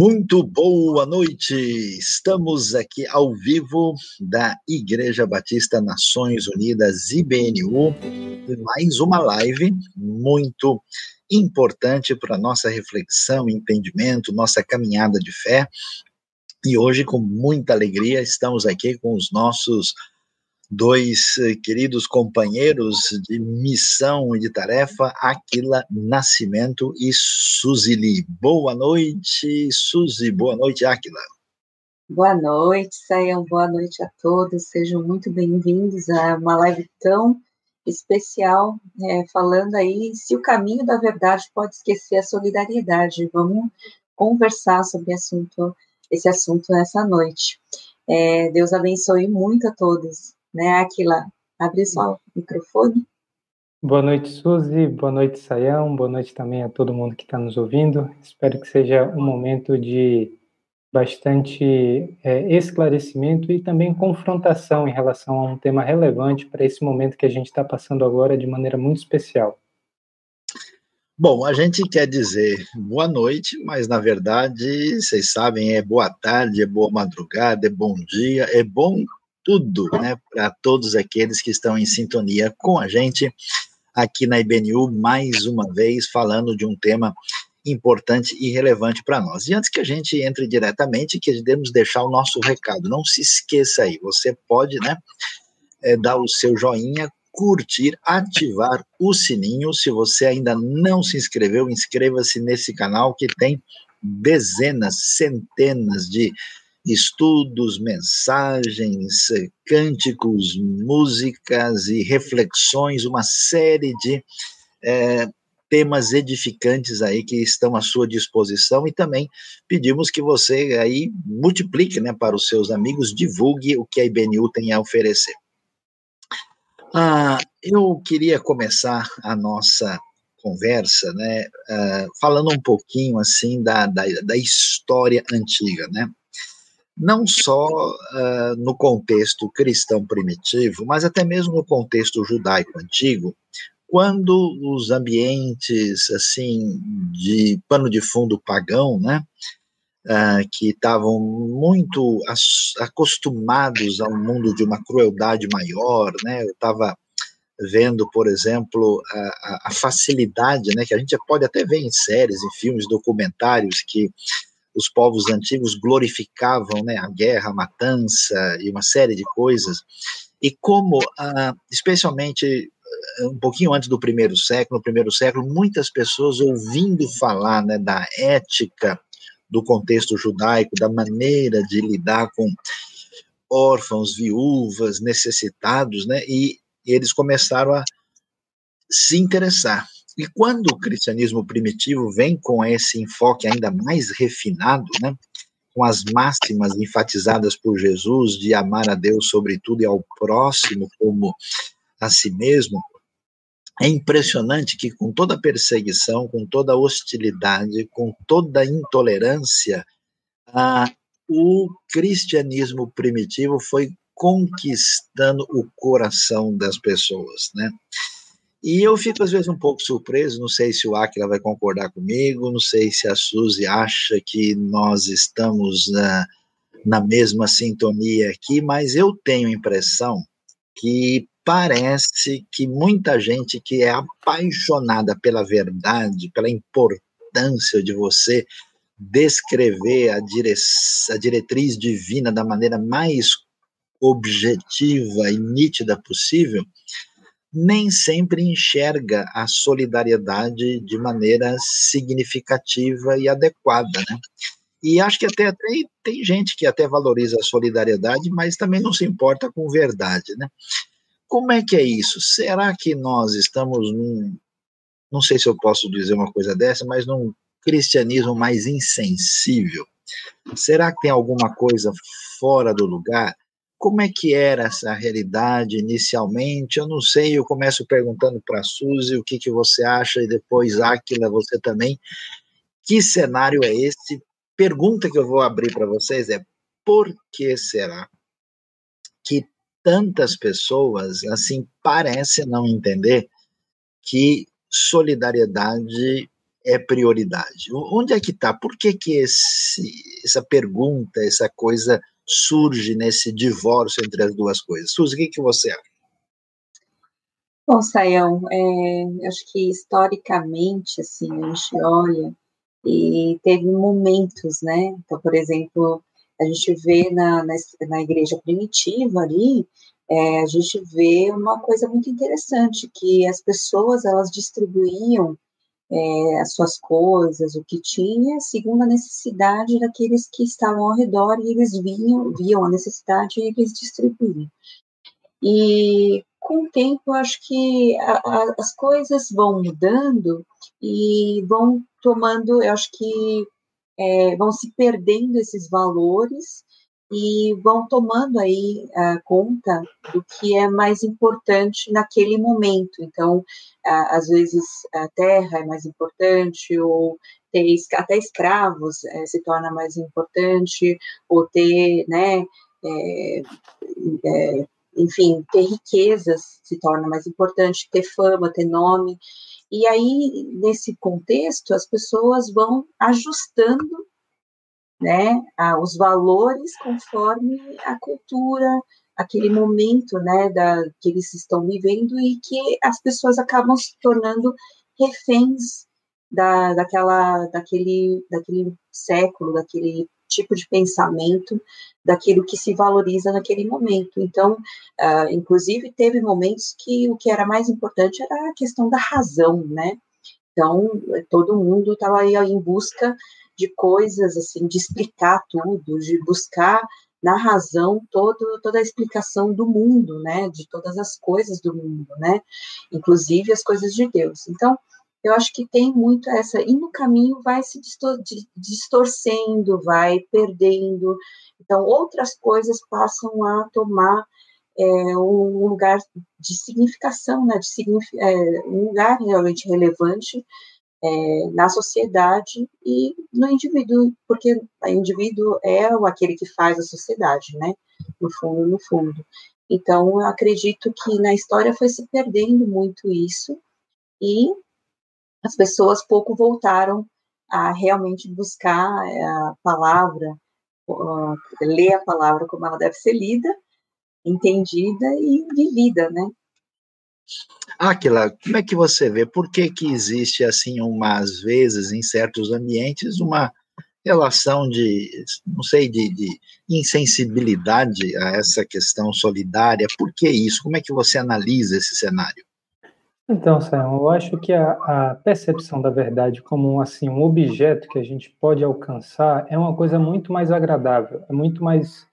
Muito boa noite! Estamos aqui ao vivo da Igreja Batista Nações Unidas IBNU, mais uma live muito importante para nossa reflexão, entendimento, nossa caminhada de fé. E hoje, com muita alegria, estamos aqui com os nossos dois eh, queridos companheiros de missão e de tarefa, Aquila Nascimento e Suzili. Boa noite, Suzy. Boa noite, Aquila. Boa noite, Sayão. Boa noite a todos. Sejam muito bem-vindos a uma live tão especial, é, falando aí se o caminho da verdade pode esquecer a solidariedade. Vamos conversar sobre assunto, esse assunto nessa noite. É, Deus abençoe muito a todos né, Aquila? Abre só o microfone. Boa noite, Suzy. Boa noite, Sayão. Boa noite também a todo mundo que está nos ouvindo. Espero que seja um momento de bastante é, esclarecimento e também confrontação em relação a um tema relevante para esse momento que a gente está passando agora de maneira muito especial. Bom, a gente quer dizer boa noite, mas na verdade, vocês sabem, é boa tarde, é boa madrugada, é bom dia, é bom tudo, né, para todos aqueles que estão em sintonia com a gente aqui na IBNU, mais uma vez falando de um tema importante e relevante para nós. E antes que a gente entre diretamente, queremos deixar o nosso recado. Não se esqueça aí, você pode, né, é, dar o seu joinha, curtir, ativar o sininho. Se você ainda não se inscreveu, inscreva-se nesse canal que tem dezenas, centenas de estudos, mensagens, cânticos, músicas e reflexões, uma série de é, temas edificantes aí que estão à sua disposição e também pedimos que você aí multiplique, né, para os seus amigos, divulgue o que a IBNU tem a oferecer. Ah, eu queria começar a nossa conversa, né, uh, falando um pouquinho assim da, da, da história antiga, né, não só uh, no contexto cristão primitivo, mas até mesmo no contexto judaico antigo, quando os ambientes assim de pano de fundo pagão, né, uh, que estavam muito acostumados a um mundo de uma crueldade maior, né, eu estava vendo, por exemplo, a, a, facilidade, né, que a gente pode até ver em séries, em filmes, documentários, que os povos antigos glorificavam né, a guerra, a matança e uma série de coisas, e como, ah, especialmente ah, um pouquinho antes do primeiro século, no primeiro século, muitas pessoas ouvindo falar né, da ética do contexto judaico, da maneira de lidar com órfãos, viúvas, necessitados, né, e, e eles começaram a se interessar e quando o cristianismo primitivo vem com esse enfoque ainda mais refinado, né, com as máximas enfatizadas por Jesus de amar a Deus sobre tudo e ao próximo como a si mesmo, é impressionante que com toda perseguição, com toda hostilidade, com toda intolerância, ah, o cristianismo primitivo foi conquistando o coração das pessoas, né? E eu fico, às vezes, um pouco surpreso, não sei se o Aquila vai concordar comigo, não sei se a Suzy acha que nós estamos na, na mesma sintonia aqui, mas eu tenho a impressão que parece que muita gente que é apaixonada pela verdade, pela importância de você descrever a, dire a diretriz divina da maneira mais objetiva e nítida possível, nem sempre enxerga a solidariedade de maneira significativa e adequada, né? E acho que até, até tem gente que até valoriza a solidariedade, mas também não se importa com verdade, né? Como é que é isso? Será que nós estamos num, não sei se eu posso dizer uma coisa dessa, mas num cristianismo mais insensível? Será que tem alguma coisa fora do lugar? Como é que era essa realidade inicialmente? Eu não sei, eu começo perguntando para a Suzy o que, que você acha, e depois, Aquila, você também. Que cenário é esse? Pergunta que eu vou abrir para vocês é: por que será que tantas pessoas, assim, parecem não entender que solidariedade é prioridade? Onde é que está? Por que, que esse, essa pergunta, essa coisa surge nesse divórcio entre as duas coisas? Suzy, o que, que você acha? Bom, Sayão, é, acho que historicamente, assim, a gente olha e teve momentos, né? Então, por exemplo, a gente vê na, na, na igreja primitiva ali, é, a gente vê uma coisa muito interessante, que as pessoas, elas distribuíam é, as suas coisas, o que tinha, segundo a necessidade daqueles que estavam ao redor, e eles viam, viam a necessidade e eles distribuíam. E com o tempo, acho que a, a, as coisas vão mudando e vão tomando, eu acho que é, vão se perdendo esses valores e vão tomando aí a conta do que é mais importante naquele momento. Então, às vezes a terra é mais importante, ou ter até escravos é, se torna mais importante, ou ter, né, é, é, enfim, ter riquezas se torna mais importante, ter fama, ter nome. E aí, nesse contexto, as pessoas vão ajustando né, os valores conforme a cultura, aquele momento, né, da, que eles estão vivendo e que as pessoas acabam se tornando reféns da, daquela, daquele, daquele século, daquele tipo de pensamento, daquilo que se valoriza naquele momento. Então, uh, inclusive, teve momentos que o que era mais importante era a questão da razão, né? Então, todo mundo estava aí em busca de coisas, assim, de explicar tudo, de buscar na razão todo, toda a explicação do mundo, né, de todas as coisas do mundo, né, inclusive as coisas de Deus. Então, eu acho que tem muito essa, e no caminho vai se distorcendo, vai perdendo, então outras coisas passam a tomar é, um lugar de significação, né, de é, um lugar realmente relevante é, na sociedade e no indivíduo, porque o indivíduo é aquele que faz a sociedade, né? No fundo, no fundo. Então, eu acredito que na história foi se perdendo muito isso e as pessoas pouco voltaram a realmente buscar é, a palavra, ler a palavra como ela deve ser lida, entendida e vivida, né? Aquila, como é que você vê? Por que, que existe, assim, umas vezes, em certos ambientes, uma relação de, não sei, de, de, insensibilidade a essa questão solidária? Por que isso? Como é que você analisa esse cenário? Então, Sam, eu acho que a, a, percepção da verdade como assim um objeto que a gente pode alcançar é uma coisa muito mais agradável, é muito mais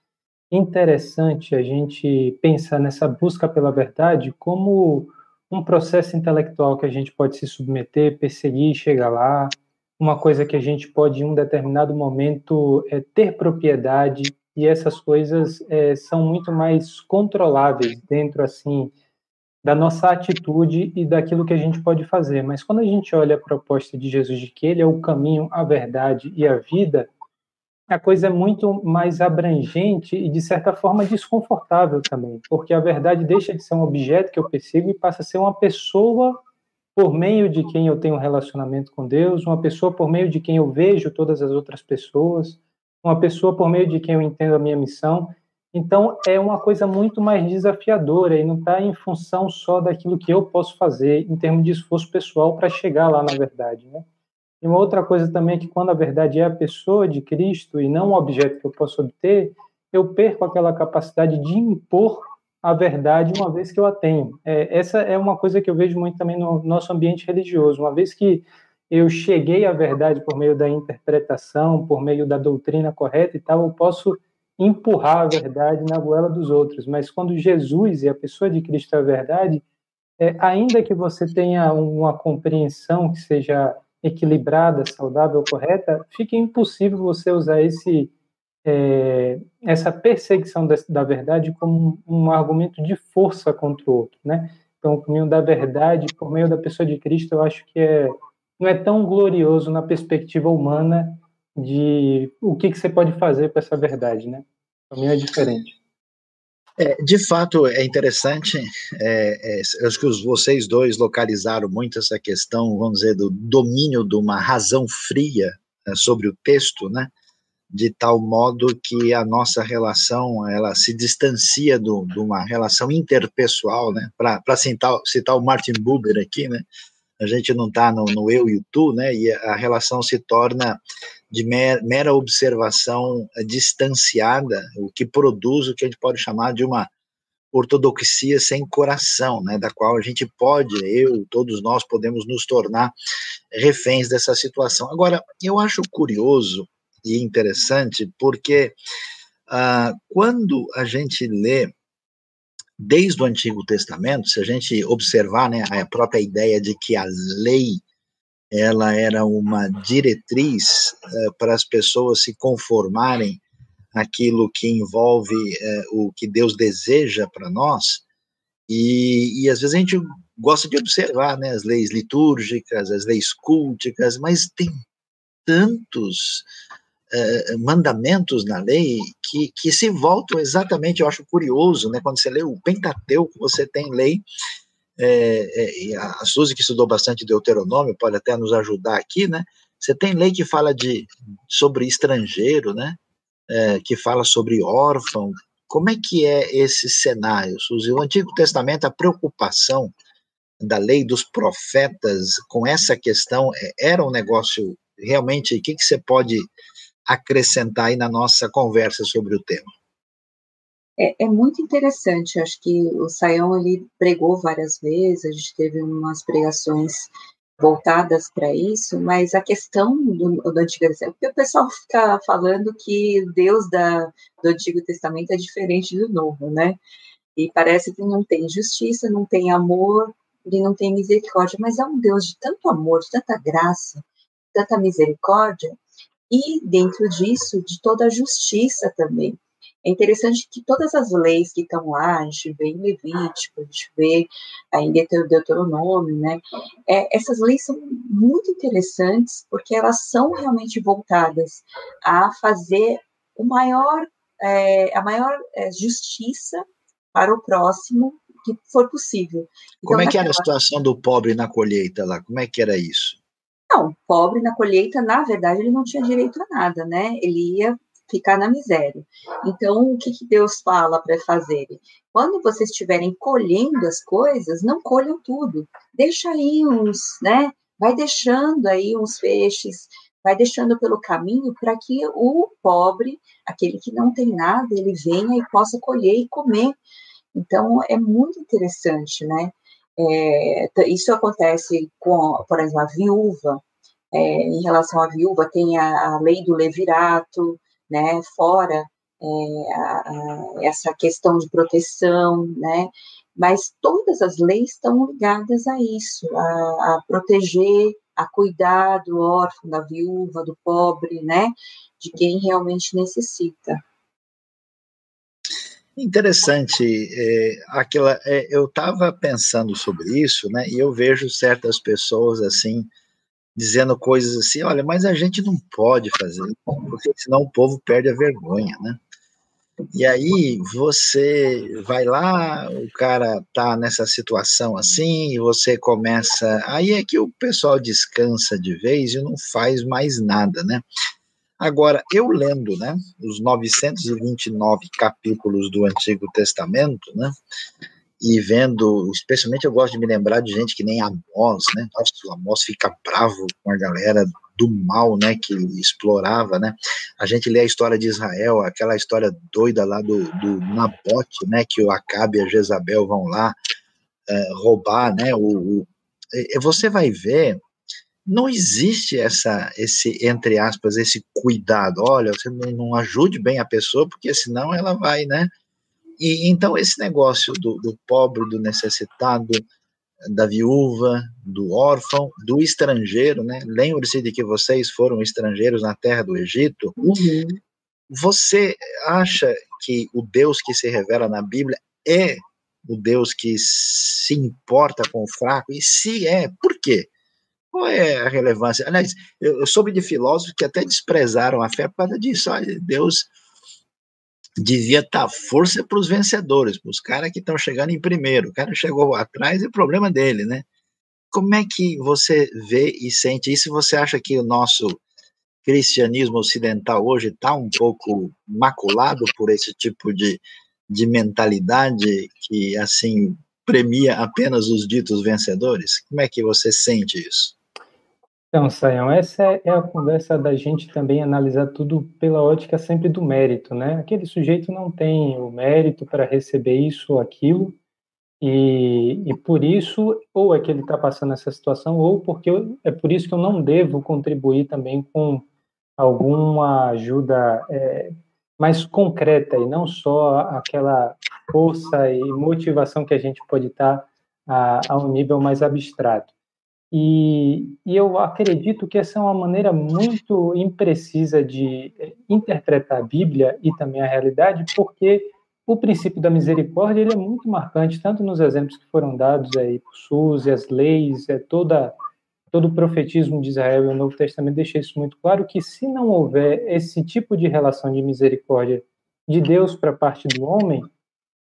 interessante a gente pensar nessa busca pela verdade como um processo intelectual que a gente pode se submeter, perseguir, chegar lá, uma coisa que a gente pode, em um determinado momento, é, ter propriedade, e essas coisas é, são muito mais controláveis dentro, assim, da nossa atitude e daquilo que a gente pode fazer. Mas quando a gente olha a proposta de Jesus de que ele é o caminho, a verdade e a vida, a coisa é muito mais abrangente e, de certa forma, desconfortável também, porque a verdade deixa de ser um objeto que eu persigo e passa a ser uma pessoa por meio de quem eu tenho um relacionamento com Deus, uma pessoa por meio de quem eu vejo todas as outras pessoas, uma pessoa por meio de quem eu entendo a minha missão. Então, é uma coisa muito mais desafiadora e não está em função só daquilo que eu posso fazer em termos de esforço pessoal para chegar lá, na verdade, né? E uma outra coisa também é que quando a verdade é a pessoa de Cristo e não o objeto que eu posso obter, eu perco aquela capacidade de impor a verdade uma vez que eu a tenho. É, essa é uma coisa que eu vejo muito também no nosso ambiente religioso. Uma vez que eu cheguei à verdade por meio da interpretação, por meio da doutrina correta e tal, eu posso empurrar a verdade na goela dos outros. Mas quando Jesus e a pessoa de Cristo é a verdade, é, ainda que você tenha uma compreensão que seja equilibrada, saudável, correta, fica impossível você usar esse é, essa perseguição da, da verdade como um, um, argumento de força contra o outro, né? Então, o caminho da verdade por meio da pessoa de Cristo, eu acho que é não é tão glorioso na perspectiva humana de o que, que você pode fazer com essa verdade, né? Para mim é diferente. É, de fato, é interessante, é, é, acho que os, vocês dois localizaram muito essa questão, vamos dizer, do domínio de uma razão fria né, sobre o texto, né, de tal modo que a nossa relação, ela se distancia do, de uma relação interpessoal, né, para citar, citar o Martin Buber aqui, né, a gente não está no, no, eu e o tu, né, e a relação se torna de mera observação distanciada, o que produz o que a gente pode chamar de uma ortodoxia sem coração, né, da qual a gente pode, eu, todos nós podemos nos tornar reféns dessa situação. Agora, eu acho curioso e interessante porque ah, quando a gente lê desde o Antigo Testamento, se a gente observar né, a própria ideia de que a lei ela era uma diretriz uh, para as pessoas se conformarem aquilo que envolve uh, o que Deus deseja para nós, e, e, às vezes a gente gosta de observar né, as leis litúrgicas, as leis culticas, mas tem tantos uh, mandamentos na lei que, que se voltam exatamente, eu acho curioso, né, quando você lê o Pentateuco, você tem lei é, é, a Suzy, que estudou bastante Deuteronômio, pode até nos ajudar aqui, né? Você tem lei que fala de, sobre estrangeiro, né? É, que fala sobre órfão. Como é que é esse cenário, Suzy? O Antigo Testamento, a preocupação da lei dos profetas com essa questão era um negócio realmente. O que, que você pode acrescentar aí na nossa conversa sobre o tema? É, é, muito interessante, acho que o Saião ele pregou várias vezes, a gente teve umas pregações voltadas para isso, mas a questão do, do Antigo Testamento, porque o pessoal fica falando que Deus da, do Antigo Testamento é diferente do Novo, né? E parece que não tem justiça, não tem amor, ele não tem misericórdia, mas é um Deus de tanto amor, de tanta graça, tanta misericórdia, e dentro disso, de toda a justiça também. É interessante que todas as leis que estão lá, a gente vê em Levítico, a gente vê em Deuteronômio, né? É, essas leis são muito interessantes porque elas são realmente voltadas a fazer o maior, é, a maior é, justiça para o próximo que for possível. Então, Como é que era a situação do pobre na colheita lá? Como é que era isso? Não, pobre na colheita, na verdade, ele não tinha direito a nada, né? Ele ia ficar na miséria. Então, o que, que Deus fala para fazer? Quando vocês estiverem colhendo as coisas, não colham tudo. Deixa aí uns, né? Vai deixando aí uns feixes, vai deixando pelo caminho para que o pobre, aquele que não tem nada, ele venha e possa colher e comer. Então, é muito interessante, né? É, isso acontece com, por exemplo, a viúva. É, em relação à viúva, tem a, a lei do levirato, né, fora é, a, a, essa questão de proteção, né, mas todas as leis estão ligadas a isso, a, proteger, a cuidar do órfão, da viúva, do pobre, né, de quem realmente necessita. Interessante, é, aquela, é, eu estava pensando sobre isso, né, e eu vejo certas pessoas assim, dizendo coisas assim, olha, mas a gente não pode fazer, porque senão o povo perde a vergonha, né? E aí você vai lá, o cara tá nessa situação assim, e você começa, aí é que o pessoal descansa de vez e não faz mais nada, né? Agora, eu lendo, né, os 929 capítulos do Antigo Testamento, né, e vendo, especialmente eu gosto de me lembrar de gente que nem Amós, né? Nossa, o Amós fica bravo com a galera do mal, né, que explorava, né? A gente lê a história de Israel, aquela história doida lá do, do Nabote, né, que o Acabe e a Jezabel vão lá é, roubar, né? O, o, você vai ver, não existe essa, esse entre aspas, esse cuidado. Olha, você não, não ajude bem a pessoa, porque senão ela vai, né? E então esse negócio do, do pobre, do necessitado, da viúva, do órfão, do estrangeiro, né? Lembre-se de que vocês foram estrangeiros na terra do Egito. Uhum. Você acha que o Deus que se revela na Bíblia é o Deus que se importa com o fraco? E se é, por quê? Qual é a relevância? Aliás, eu, soube de filósofos que até desprezaram a fé por causa disso. Olha, Deus devia estar força para os vencedores, para os caras que estão chegando em primeiro. O cara chegou atrás, é problema dele, né? Como é que você vê e sente isso? Você acha que o nosso cristianismo ocidental hoje está um pouco maculado por esse tipo de, de mentalidade que, assim, premia apenas os ditos vencedores? Como é que você sente isso? Então, Sayão, essa é a conversa da gente também analisar tudo pela ótica sempre do mérito, né? Aquele sujeito não tem o mérito para receber isso ou aquilo, e, e por isso, ou é que ele está passando essa situação, ou porque eu, é por isso que eu não devo contribuir também com alguma ajuda é, mais concreta e não só aquela força e motivação que a gente pode estar a, a um nível mais abstrato. E, e, eu acredito que essa é uma maneira muito imprecisa de interpretar a Bíblia e também a realidade, porque o princípio da misericórdia ele é muito marcante, tanto nos exemplos que foram dados aí por Suzy, as leis, é toda, todo o profetismo de Israel e o Novo Testamento deixa isso muito claro, que se não houver esse tipo de relação de misericórdia de Deus para a parte do homem,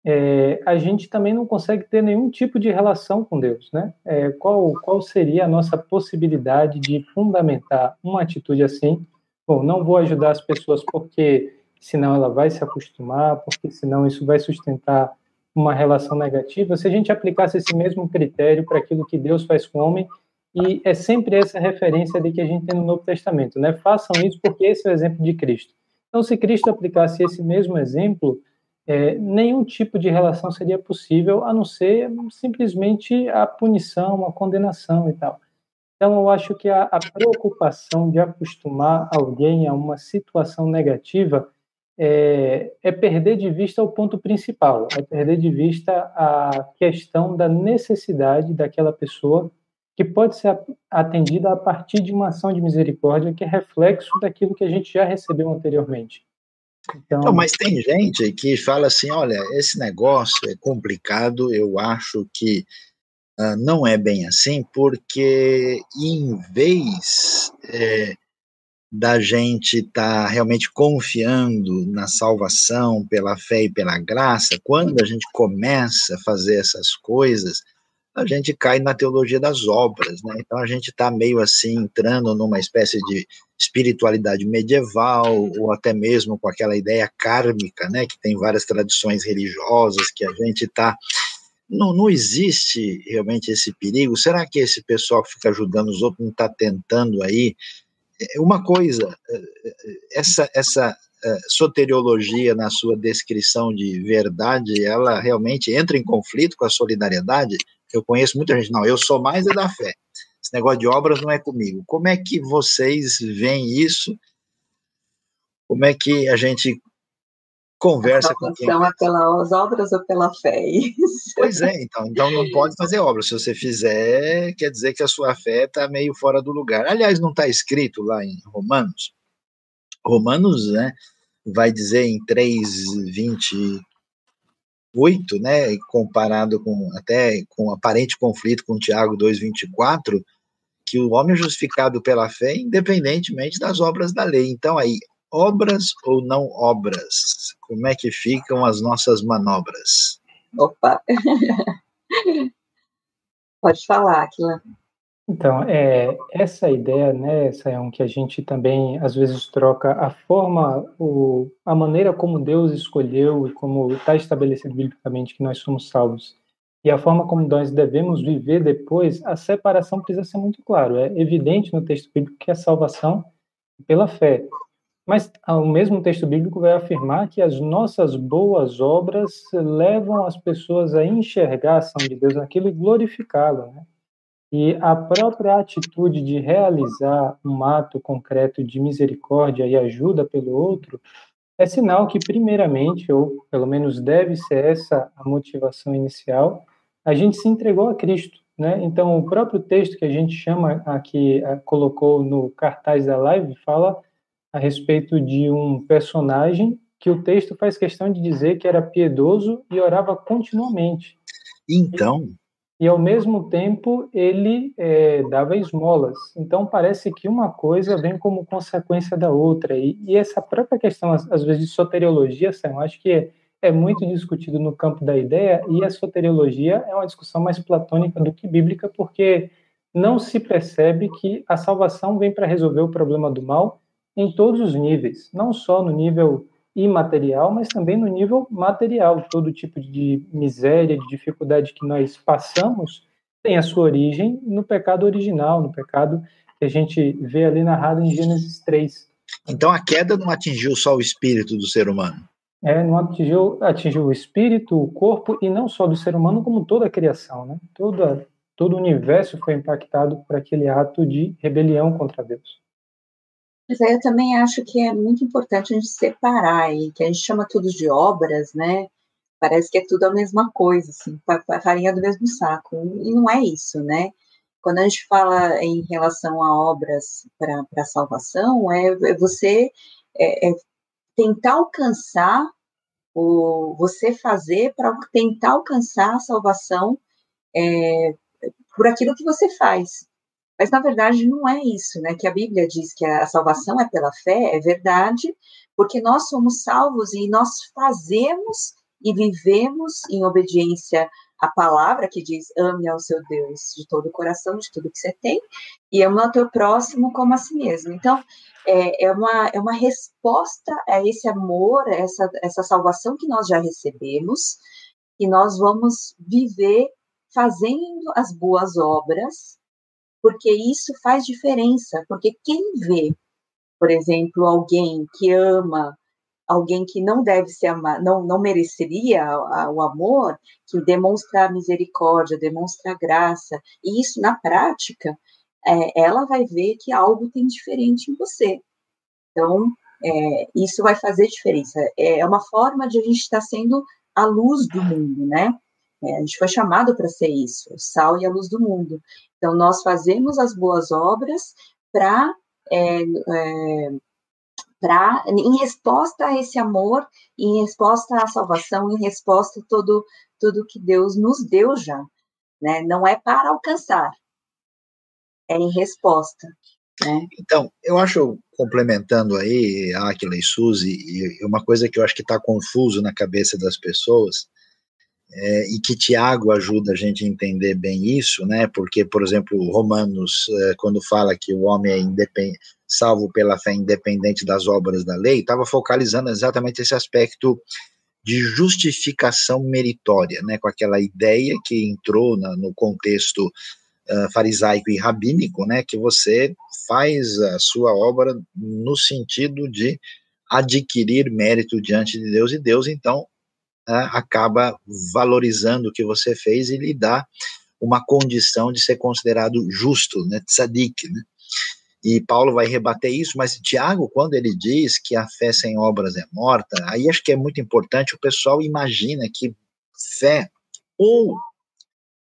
é, a gente também não consegue ter nenhum tipo de relação com Deus, né? É, qual, qual seria a nossa possibilidade de fundamentar uma atitude assim? Bom, não vou ajudar as pessoas porque senão ela vai se acostumar, porque senão isso vai sustentar uma relação negativa. Se a gente aplicasse esse mesmo critério para aquilo que Deus faz com o homem, e é sempre essa referência de que a gente tem no Novo Testamento, né? Façam isso porque esse é o exemplo de Cristo. Então, se Cristo aplicasse esse mesmo exemplo, é, nenhum tipo de relação seria possível, a não ser simplesmente a punição, a condenação e tal. Então, eu acho que a, a preocupação de acostumar alguém a uma situação negativa é, é, perder de vista o ponto principal, é perder de vista a questão da necessidade daquela pessoa que pode ser atendida a partir de uma ação de misericórdia que é reflexo daquilo que a gente já recebeu anteriormente. Então... Não, mas tem gente que fala assim: olha, esse negócio é complicado, eu acho que uh, não é bem assim, porque em vez é, da gente estar tá realmente confiando na salvação pela fé e pela graça, quando a gente começa a fazer essas coisas, a gente cai na teologia das obras, né? Então a gente está meio assim entrando numa espécie de espiritualidade medieval ou até mesmo com aquela ideia kármica, né? Que tem várias tradições religiosas que a gente está não, não existe realmente esse perigo. Será que esse pessoal que fica ajudando os outros não está tentando aí é, uma coisa, é, é, essa, essa soteriologia na sua descrição de verdade, ela realmente entra em conflito com a solidariedade? Eu conheço muita gente, não, eu sou mais é da fé. Esse negócio de obras não é comigo. Como é que vocês veem isso? Como é que a gente conversa com quem. é pelas obras ou pela fé? Isso. Pois é, então, então não pode fazer obras. Se você fizer, quer dizer que a sua fé está meio fora do lugar. Aliás, não está escrito lá em Romanos. Romanos, né, vai dizer em 3:28, né, comparado com até com aparente conflito com Tiago 2:24, que o homem é justificado pela fé independentemente das obras da lei. Então aí obras ou não obras? Como é que ficam as nossas manobras? Opa! Pode falar, Aquila. Então, é, essa ideia, né, Sayão, que a gente também às vezes troca a forma, o, a maneira como Deus escolheu e como está estabelecido biblicamente que nós somos salvos e a forma como nós devemos viver depois, a separação precisa ser muito claro. É evidente no texto bíblico que a salvação é pela fé, mas o mesmo texto bíblico vai afirmar que as nossas boas obras levam as pessoas a enxergar a ação de Deus naquilo e glorificá-lo. Né? E a própria atitude de realizar um ato concreto de misericórdia e ajuda pelo outro é sinal que, primeiramente, ou pelo menos deve ser essa a motivação inicial, a gente se entregou a Cristo. Né? Então, o próprio texto que a gente chama aqui, colocou no cartaz da live, fala a respeito de um personagem que o texto faz questão de dizer que era piedoso e orava continuamente. Então, e ao mesmo tempo ele é, dava esmolas. Então parece que uma coisa vem como consequência da outra. E, e essa própria questão, às, vezes, de soteriologia, Sam, acho que é, é, muito discutido no campo da ideia, e a soteriologia é uma discussão mais platônica do que bíblica, porque não se percebe que a salvação vem para resolver o problema do mal em todos os níveis, não só no nível imaterial, mas também no nível material. Todo tipo de miséria, de dificuldade que nós passamos tem a sua origem no pecado original, no pecado que a gente vê ali narrado em Gênesis 3. Então a queda não atingiu só o espírito do ser humano. É, não atingiu, atingiu o espírito, o corpo e não só do ser humano, como toda a criação, né? Toda, todo o universo foi impactado por aquele ato de rebelião contra Deus. Mas aí eu também acho que é muito importante a gente separar aí, que a gente chama tudo de obras, né? Parece que é tudo a mesma coisa, assim, farinha do mesmo saco. E não é isso, né? Quando a gente fala em relação a obras para salvação, é, é você é, é tentar alcançar, o, você fazer para tentar alcançar a salvação é, por aquilo que você faz. Mas na verdade não é isso, né? Que a Bíblia diz que a salvação é pela fé, é verdade, porque nós somos salvos e nós fazemos e vivemos em obediência à palavra que diz: ame ao seu Deus de todo o coração, de tudo que você tem, e ame ao teu próximo como a si mesmo. Então, é, é, uma, é uma resposta a esse amor, a essa, essa salvação que nós já recebemos, e nós vamos viver fazendo as boas obras porque isso faz diferença, porque quem vê, por exemplo, alguém que ama alguém que não deve ser amado, não, não mereceria o amor, que demonstra misericórdia, demonstra graça, e isso na prática, é, ela vai ver que algo tem diferente em você. Então, é, isso vai fazer diferença. É uma forma de a gente estar sendo a luz do mundo, né? É, a gente foi chamado para ser isso, o sal e a luz do mundo. Então, nós fazemos as boas obras para. É, é, pra, em resposta a esse amor, em resposta à salvação, em resposta a todo, tudo que Deus nos deu já. Né? Não é para alcançar, é em resposta. Né? Então, eu acho, complementando aí, Aquila e Suzy, uma coisa que eu acho que está confuso na cabeça das pessoas, é, e que Tiago ajuda a gente a entender bem isso, né? Porque, por exemplo, Romanos, é, quando fala que o homem é salvo pela fé independente das obras da lei, estava focalizando exatamente esse aspecto de justificação meritória, né? Com aquela ideia que entrou na, no contexto uh, farisaico e rabínico, né? Que você faz a sua obra no sentido de adquirir mérito diante de Deus e Deus então acaba valorizando o que você fez e lhe dá uma condição de ser considerado justo, né, tzadik, né? E Paulo vai rebater isso, mas Tiago, quando ele diz que a fé sem obras é morta, aí acho que é muito importante, o pessoal imagina que fé ou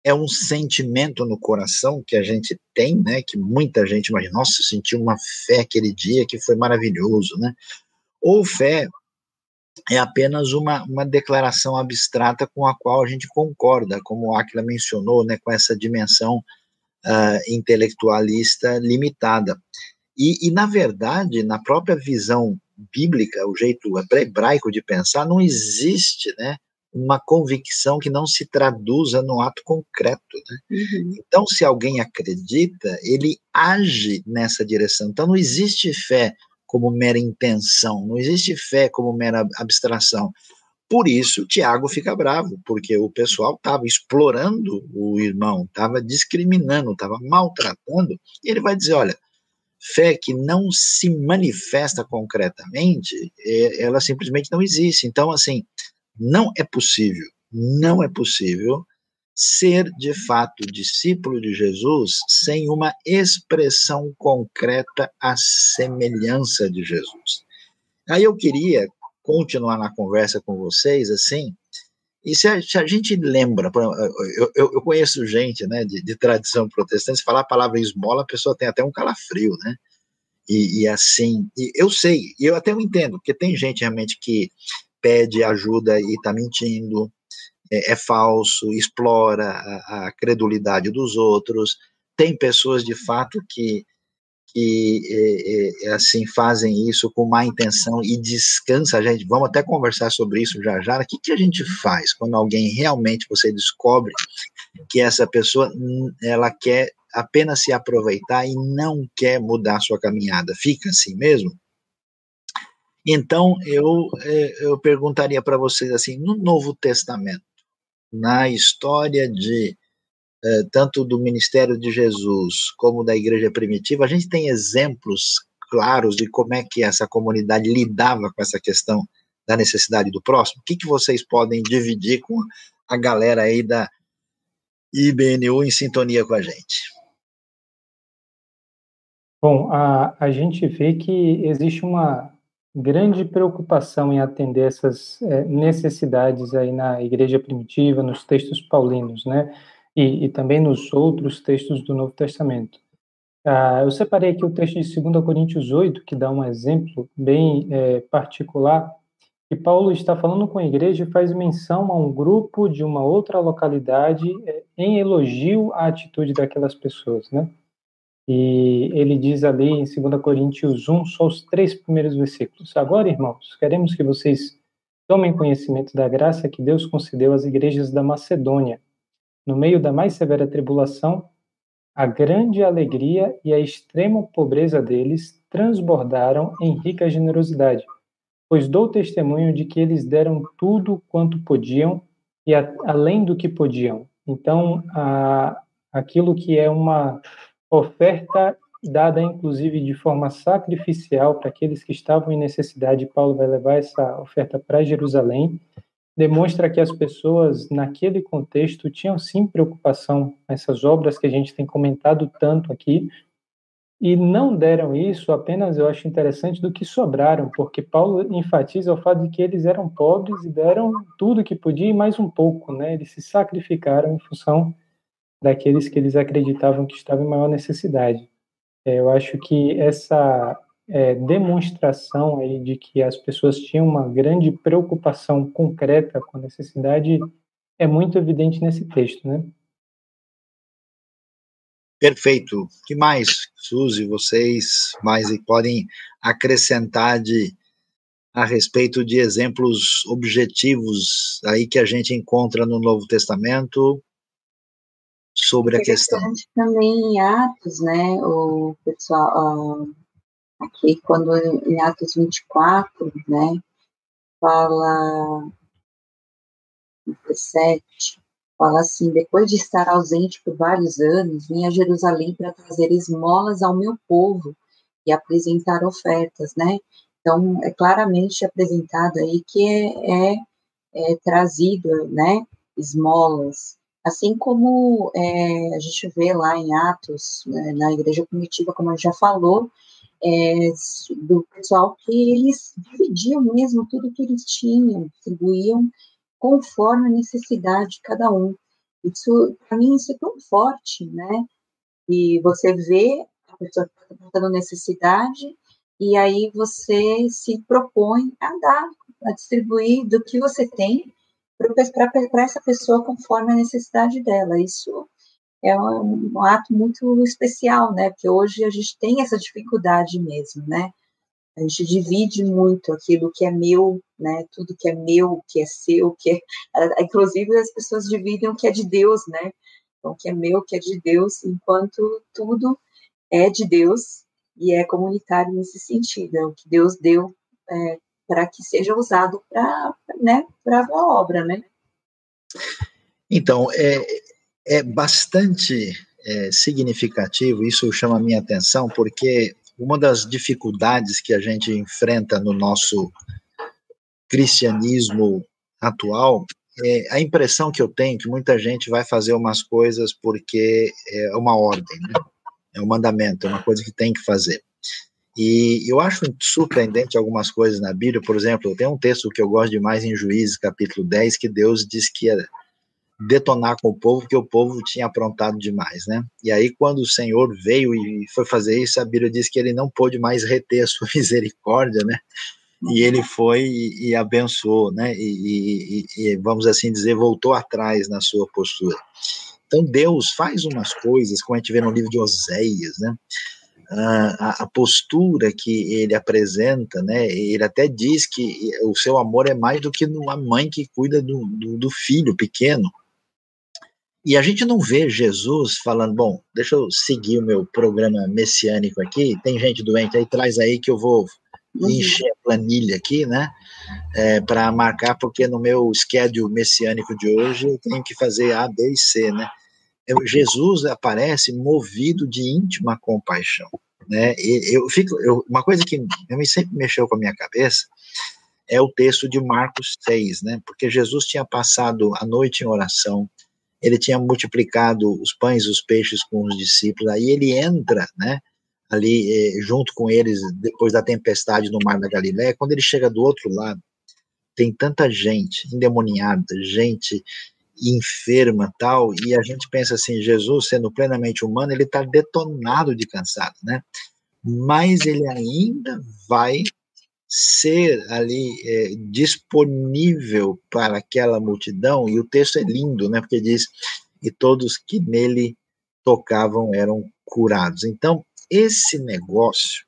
é um sentimento no coração que a gente tem, né, que muita gente imagina, nossa, eu senti uma fé aquele dia que foi maravilhoso, né? Ou fé é apenas uma, uma declaração abstrata com a qual a gente concorda, como o Aquila mencionou, né, com essa dimensão uh, intelectualista limitada. E, e, na verdade, na própria visão bíblica, o jeito hebraico de pensar, não existe né, uma convicção que não se traduza no ato concreto. Né? Uhum. Então, se alguém acredita, ele age nessa direção. Então, não existe fé como mera intenção, não existe fé como mera abstração. Por isso, Tiago fica bravo, porque o pessoal estava explorando o irmão, estava discriminando, estava maltratando, e ele vai dizer: olha, fé que não se manifesta concretamente, é, ela simplesmente não existe. Então, assim, não é possível, não é possível ser de fato discípulo de Jesus sem uma expressão concreta à semelhança de Jesus. Aí eu queria continuar na conversa com vocês assim. E se a, se a gente lembra, eu, eu, eu, conheço gente né, de, de tradição protestante, se falar a palavra esmola, a pessoa tem até um calafrio, né? E, e assim, e eu sei, e eu até entendo, porque tem gente realmente que pede ajuda e está mentindo, é, é falso, explora a, a, credulidade dos outros. Tem pessoas de fato que que é, é, assim fazem isso com má intenção e descansa a gente. Vamos até conversar sobre isso já já. O que, que a gente faz quando alguém realmente você descobre que essa pessoa hum, ela quer apenas se aproveitar e não quer mudar sua caminhada? Fica assim mesmo? Então eu é, eu perguntaria para vocês assim, no Novo Testamento, na história de eh, tanto do ministério de Jesus como da igreja primitiva, a gente tem exemplos claros de como é que essa comunidade lidava com essa questão da necessidade do próximo. O que, que vocês podem dividir com a galera aí da IBNU em sintonia com a gente? Bom, a, a gente vê que existe uma grande preocupação em atender essas é, necessidades aí na igreja primitiva, nos textos paulinos, né? e, e também nos outros textos do Novo Testamento. Ah, eu separei aqui o texto de 2 Coríntios 8, que dá um exemplo bem é, particular, que Paulo está falando com a igreja e faz menção a um grupo de uma outra localidade é, em elogio à atitude daquelas pessoas, né? E ele diz ali em 2 Coríntios 1, só os três primeiros versículos. Agora, irmãos, queremos que vocês tomem conhecimento da graça que Deus concedeu às igrejas da Macedônia no meio da mais severa tribulação, a grande alegria e a extrema pobreza deles transbordaram em rica generosidade, pois dou testemunho de que eles deram tudo quanto podiam e a, além do que podiam. Então, a, aquilo que é uma oferta dada inclusive de forma sacrificial para aqueles que estavam em necessidade, Paulo vai levar essa oferta para Jerusalém. Demonstra que as pessoas, naquele contexto, tinham sim preocupação com essas obras que a gente tem comentado tanto aqui, e não deram isso apenas, eu acho interessante, do que sobraram, porque Paulo enfatiza o fato de que eles eram pobres e deram tudo que podia e mais um pouco, né? Eles se sacrificaram em função daqueles que eles acreditavam que estavam em maior necessidade. É, eu acho que essa é, demonstração aí de que as pessoas tinham uma grande preocupação concreta com a necessidade é muito evidente nesse texto, né? Perfeito. que mais, Suzy, vocês mais podem acrescentar de a respeito de exemplos objetivos aí que a gente encontra no Novo Testamento sobre a questão. Também em Atos, né, o pessoal, aqui quando em Atos 24, né, fala 17, fala assim, depois de estar ausente por vários anos, vim a Jerusalém para trazer esmolas ao meu povo e apresentar ofertas, né? Então, é claramente apresentado aí que é, é, é trazido, né, esmolas, assim como é, a gente vê lá em Atos, né, na igreja primitiva, como a gente já falou, é, do pessoal que eles dividiam mesmo tudo que eles tinham, distribuíam conforme a necessidade de cada um. Isso, para mim, isso é tão forte, né? E você vê a pessoa que está passando necessidade e aí você se propõe a dar, a distribuir do que você tem para essa pessoa conforme a necessidade dela. Isso é um, um, ato muito especial, né? Porque hoje a gente tem essa dificuldade mesmo, né? A gente divide muito aquilo que é meu, né? Tudo que é meu, que é seu, que é, inclusive as pessoas dividem o que é de Deus, né? Então, o que é meu, o que é de Deus, enquanto tudo é de Deus e é comunitário nesse sentido, é o que Deus deu é, para que seja usado para né, a obra, né? Então, é, é bastante é, significativo, isso chama a minha atenção, porque uma das dificuldades que a gente enfrenta no nosso cristianismo atual é a impressão que eu tenho que muita gente vai fazer umas coisas porque é uma ordem, né? é um mandamento, é uma coisa que tem que fazer. E eu acho surpreendente algumas coisas na Bíblia, por exemplo, tem um texto que eu gosto demais em Juízes, capítulo 10, que Deus diz que detonar com o povo, porque o povo tinha aprontado demais, né? E aí, quando o Senhor veio e foi fazer isso, a Bíblia diz que ele não pôde mais reter a sua misericórdia, né? e ele foi e, e abençoou, né? E, e, e, vamos assim dizer, voltou atrás na sua postura. Então Deus faz umas coisas, como a gente vê no livro de Oséias, né? A, a, postura que ele apresenta, né? Ele até diz que o seu amor é mais do que uma mãe que cuida do, do, do filho pequeno. E a gente não vê Jesus falando, bom, deixa eu seguir o meu programa messiânico aqui, tem gente doente aí, traz aí que eu vou uhum. encher a planilha aqui, né, é, para marcar, porque no meu schedule messiânico de hoje eu tenho que fazer A, B e C, né. Jesus aparece movido de íntima compaixão, né? E eu fico, eu, uma coisa que me sempre mexeu com a minha cabeça é o texto de Marcos 6, né? Porque Jesus tinha passado a noite em oração, ele tinha multiplicado os pães e os peixes com os discípulos, aí ele entra, né? Ali eh, junto com eles depois da tempestade no mar da Galiléia, quando ele chega do outro lado, tem tanta gente endemoniada, gente enferma tal, e a gente pensa assim, Jesus sendo plenamente humano, ele está detonado de cansado, né? Mas ele ainda vai ser ali é, disponível para aquela multidão, e o texto é lindo, né? Porque diz, e todos que nele tocavam eram curados. Então, esse negócio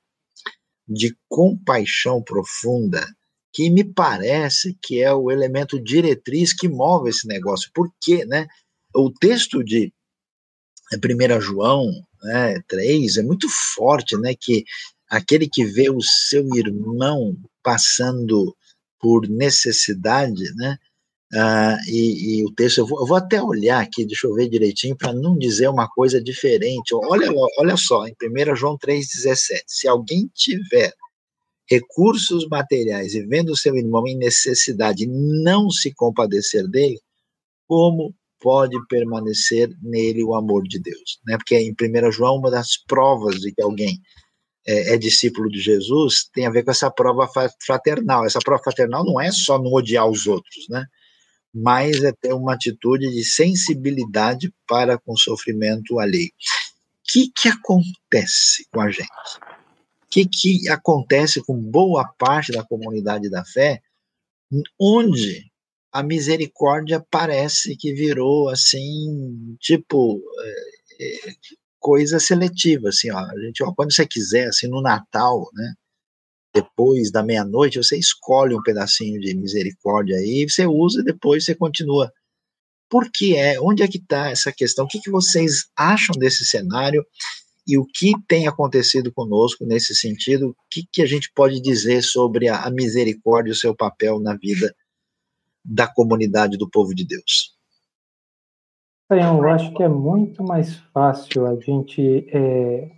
de compaixão profunda que me parece que é o elemento diretriz que move esse negócio. Por quê, né? O texto de 1 João né, 3 é muito forte, né? Que aquele que vê o seu irmão passando por necessidade, né? Ah, e, e, o texto, eu vou, eu vou, até olhar aqui, deixa eu ver direitinho, para não dizer uma coisa diferente. Olha, olha só, em 1 João 3,17: se alguém tiver recursos materiais e vendo seu irmão em necessidade não se compadecer dele, como pode permanecer nele o amor de Deus? Né? Porque em 1 João, uma das provas de que alguém é, é, discípulo de Jesus tem a ver com essa prova fraternal. Essa prova fraternal não é só não odiar os outros, né? mas é ter uma atitude de sensibilidade para com o sofrimento alheio. O que, que acontece com a gente? Que, que acontece com boa parte da comunidade da fé, onde a misericórdia parece que virou assim, tipo, é, é, coisa seletiva, assim, ó, a gente, ó, quando você quiser, assim, no Natal, né, depois da meia-noite, você escolhe um pedacinho de misericórdia aí, você usa e depois você continua. Por que é? Onde é que está essa questão? O que, que vocês acham desse cenário? E o que tem acontecido conosco nesse sentido, o que, que a gente pode dizer sobre a, a misericórdia e o seu papel na vida da comunidade do povo de Deus? Eu acho que é muito mais fácil a gente é,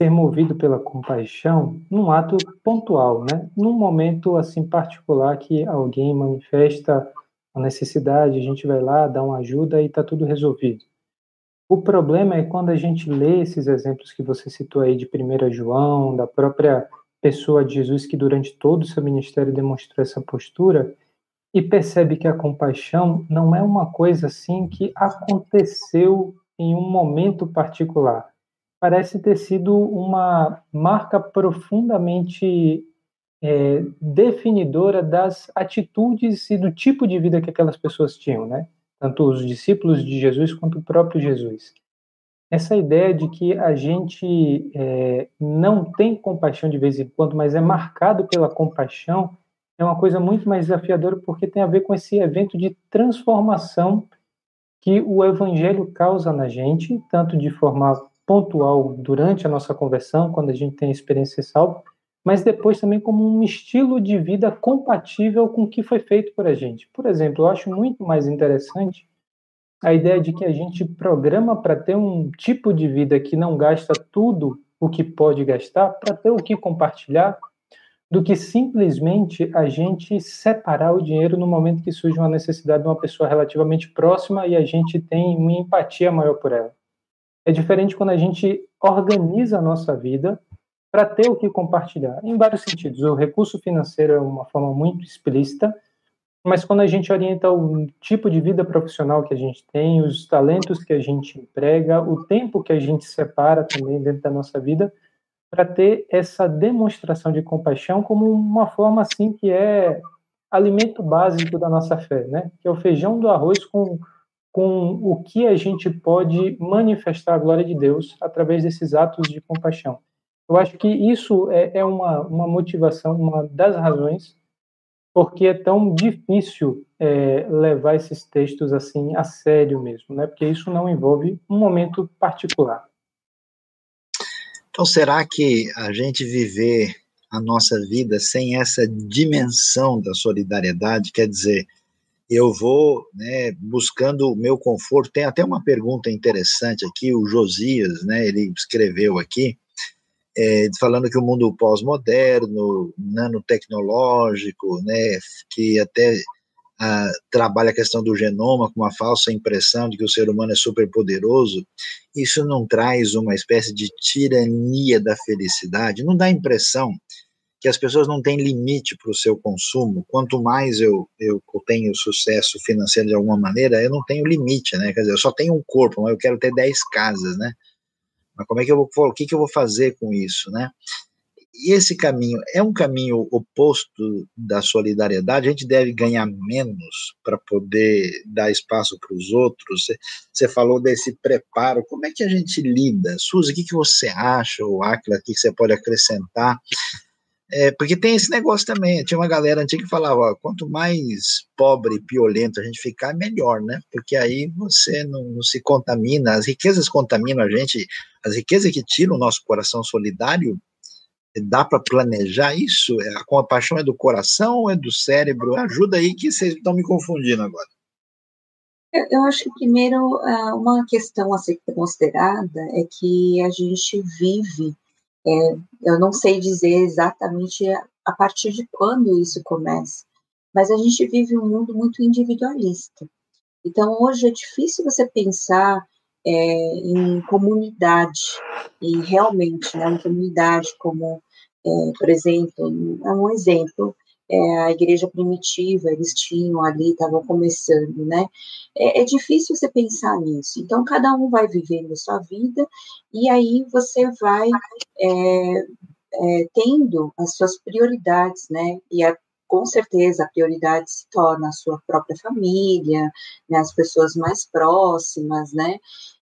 ser movido pela compaixão num ato pontual, né? Num momento assim particular que alguém manifesta a necessidade, a gente vai lá, dá uma ajuda e está tudo resolvido. O problema é quando a gente lê esses exemplos que você citou aí de 1 João, da própria pessoa de Jesus que durante todo o seu ministério demonstrou essa postura e percebe que a compaixão não é uma coisa assim que aconteceu em um momento particular. Parece ter sido uma marca profundamente é, definidora das atitudes e do tipo de vida que aquelas pessoas tinham, né? Tanto os discípulos de Jesus quanto o próprio Jesus. Essa ideia de que a gente é, não tem compaixão de vez em quando, mas é marcado pela compaixão, é uma coisa muito mais desafiadora porque tem a ver com esse evento de transformação que o evangelho causa na gente, tanto de forma pontual durante a nossa conversão, quando a gente tem a experiência salva, mas depois também como um estilo de vida compatível com o que foi feito por a gente. Por exemplo, eu acho muito mais interessante a ideia de que a gente programa para ter um tipo de vida que não gasta tudo o que pode gastar, para ter o que compartilhar, do que simplesmente a gente separar o dinheiro no momento que surge uma necessidade de uma pessoa relativamente próxima e a gente tem uma empatia maior por ela. É diferente quando a gente organiza a nossa vida para ter o que compartilhar, em vários sentidos. O recurso financeiro é uma forma muito explícita, mas quando a gente orienta o tipo de vida profissional que a gente tem, os talentos que a gente emprega, o tempo que a gente separa também dentro da nossa vida, para ter essa demonstração de compaixão como uma forma assim que é alimento básico da nossa fé, né? Que é o feijão do arroz com com o que a gente pode manifestar a glória de Deus através desses atos de compaixão. Eu acho que isso é, é uma, uma motivação, uma das razões porque é tão difícil é, levar esses textos assim a sério mesmo, né? Porque isso não envolve um momento particular. Então, será que a gente viver a nossa vida sem essa dimensão da solidariedade, quer dizer, eu vou né, buscando o meu conforto. Tem até uma pergunta interessante aqui, o Josias, né, ele escreveu aqui, é, falando que o mundo pós-moderno, nanotecnológico, né, que até ah, trabalha a questão do genoma com uma falsa impressão de que o ser humano é super poderoso, isso não traz uma espécie de tirania da felicidade, não dá a impressão que as pessoas não têm limite para o seu consumo. Quanto mais eu, eu tenho sucesso financeiro de alguma maneira, eu não tenho limite, né? Quer dizer, eu só tenho um corpo, mas eu quero ter 10 casas, né? Mas como é que eu vou, o que, que eu vou fazer com isso, né? E esse caminho é um caminho oposto da solidariedade. A gente deve ganhar menos para poder dar espaço para os outros. Você falou desse preparo. Como é que a gente lida? Suzy, o que, que você acha, ou Aquila, o que você pode acrescentar? É, porque tem esse negócio também. Tinha uma galera antiga que falava: ó, quanto mais pobre e piolento a gente ficar, melhor, né? Porque aí você não, não, se contamina. As riquezas contaminam a gente. As riquezas que tiram o nosso coração solidário, dá para planejar isso? É, a compaixão é do coração ou é do cérebro? Ajuda aí que vocês estão me confundindo agora. Eu acho que, primeiro, é, uma questão a ser considerada é que a gente vive é, eu não sei dizer exatamente a partir de quando isso começa, mas a gente vive um mundo muito individualista. Então, hoje é difícil você pensar é, em comunidade, e realmente, né, uma comunidade como, é, por exemplo, é um exemplo, é, a igreja primitiva, eles tinham ali, estavam começando, né? É, é, difícil você pensar nisso. Então, cada um vai vivendo a sua vida e aí você vai é, é tendo as suas prioridades, né? E a, com certeza a prioridade se torna a sua própria família, né? as pessoas mais próximas, né?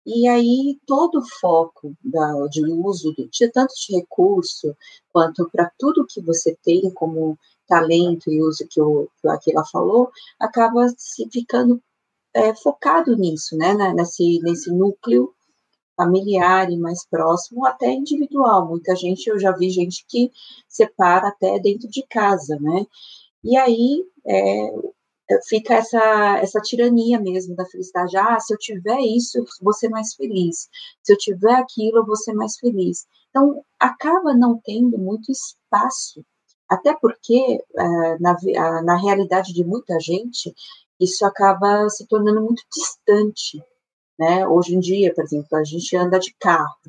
E aí todo o foco da, de uso de, tanto de recurso quanto para tudo que você tem como talento e uso que o, que o Aquila falou, acaba se ficando é, focado nisso, né, nesse, nesse núcleo familiar e mais próximo, até individual. Muita gente, eu já vi gente que separa até dentro de casa, né? E aí é, fica essa, essa tirania mesmo da felicidade. Ah, se eu tiver isso, ser mais feliz. Se eu tiver aquilo, ser mais feliz. Então, acaba não tendo muito espaço até porque, uh, na, na realidade de muita gente, isso acaba se tornando muito distante. Né? Hoje em dia, por exemplo, a gente anda de carro,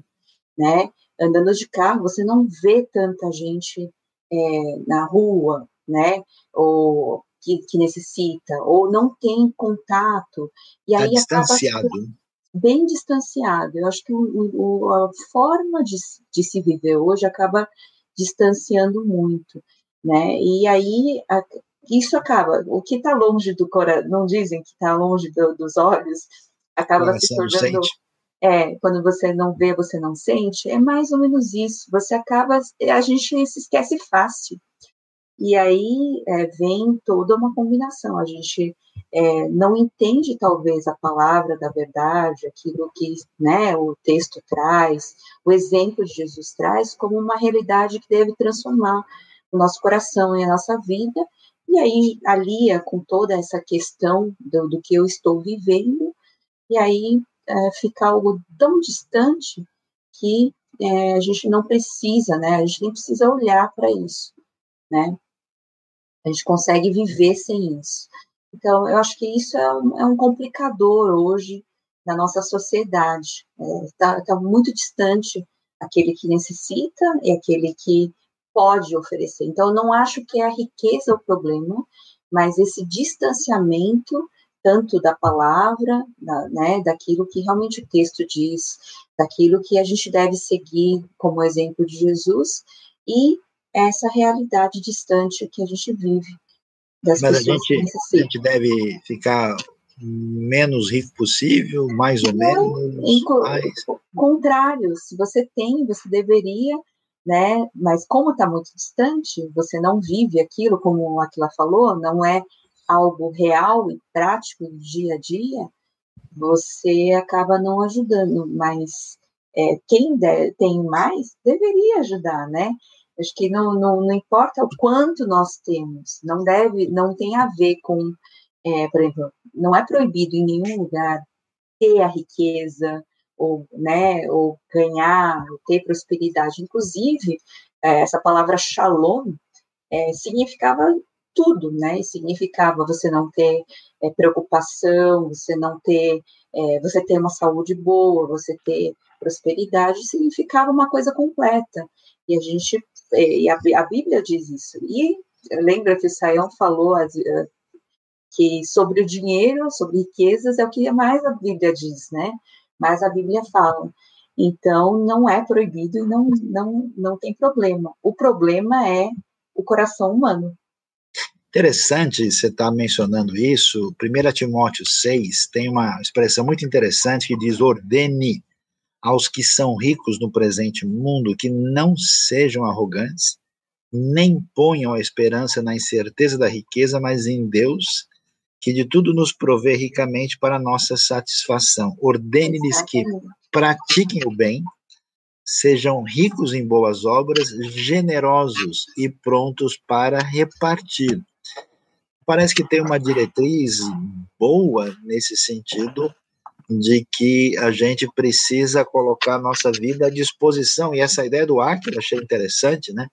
né? Andando de carro, você não vê tanta gente é, na rua, né? Ou que, que, necessita, ou não tem contato. E tá aí distanciado. acaba bem distanciado. Eu acho que o, o, a forma de, de se viver hoje acaba distanciando muito, né? E aí a, isso acaba, o que está longe do coração, não dizem que está longe do, dos olhos, acaba se tornando. É, quando você não vê, você não sente, é mais ou menos isso. Você acaba, a gente se esquece fácil. E aí é, vem toda uma combinação. A gente é, não entende, talvez, a palavra da verdade, aquilo que né, o texto traz, o exemplo de Jesus traz, como uma realidade que deve transformar o nosso coração e a nossa vida. E aí alia com toda essa questão do, do que eu estou vivendo, e aí é, fica algo tão distante que é, a gente não precisa, né? A gente nem precisa olhar para isso, né? A gente consegue viver sem isso. Então, eu acho que isso é um, é um complicador hoje da nossa sociedade. Está é, tá muito distante aquele que necessita e aquele que pode oferecer. Então, não acho que é a riqueza o problema, mas esse distanciamento tanto da palavra, da, né, daquilo que realmente o texto diz, daquilo que a gente deve seguir como exemplo de Jesus e essa realidade distante que a gente vive das Mas pessoas a gente, a gente deve ficar menos rico possível, mais ou Não, menos. mais... Contrário, se você tem, você deveria, né? Mas como está muito distante, você não vive aquilo, como aquela falou, não é algo real e prático do dia a dia, você acaba não ajudando. Mas é, quem tem mais deveria ajudar, né? Acho que não, não, não importa o quanto nós temos, não deve, não tem a ver com, é, por exemplo, não é proibido em nenhum lugar ter a riqueza ou, né, ou ganhar, ou ter prosperidade. Inclusive, é, essa palavra shalom é, significava tudo, né? Significava você não ter é, preocupação, você não ter, é, você ter uma saúde boa, você ter prosperidade, significava uma coisa completa. E a gente e a, a Bíblia diz isso. E lembra que Saião falou eh, que sobre o dinheiro, sobre riquezas, é o que mais a Bíblia diz, né? Mais a Bíblia fala. Então, não é proibido e não, não, não tem problema. O problema é o coração humano. Interessante você estar tá mencionando isso. 1 Timóteo 6 tem uma expressão muito interessante que diz: ordene aos que são ricos no presente mundo que não sejam arrogantes, nem ponham a esperança na incerteza da riqueza, mas em Deus, que de tudo nos provê ricamente para nossa satisfação. Ordene-lhes que pratiquem o bem, sejam ricos em boas obras, generosos e prontos para repartir. Parece que tem uma diretriz boa nesse sentido de que a gente precisa colocar a nossa vida à disposição. E essa ideia do Acre eu achei interessante, né?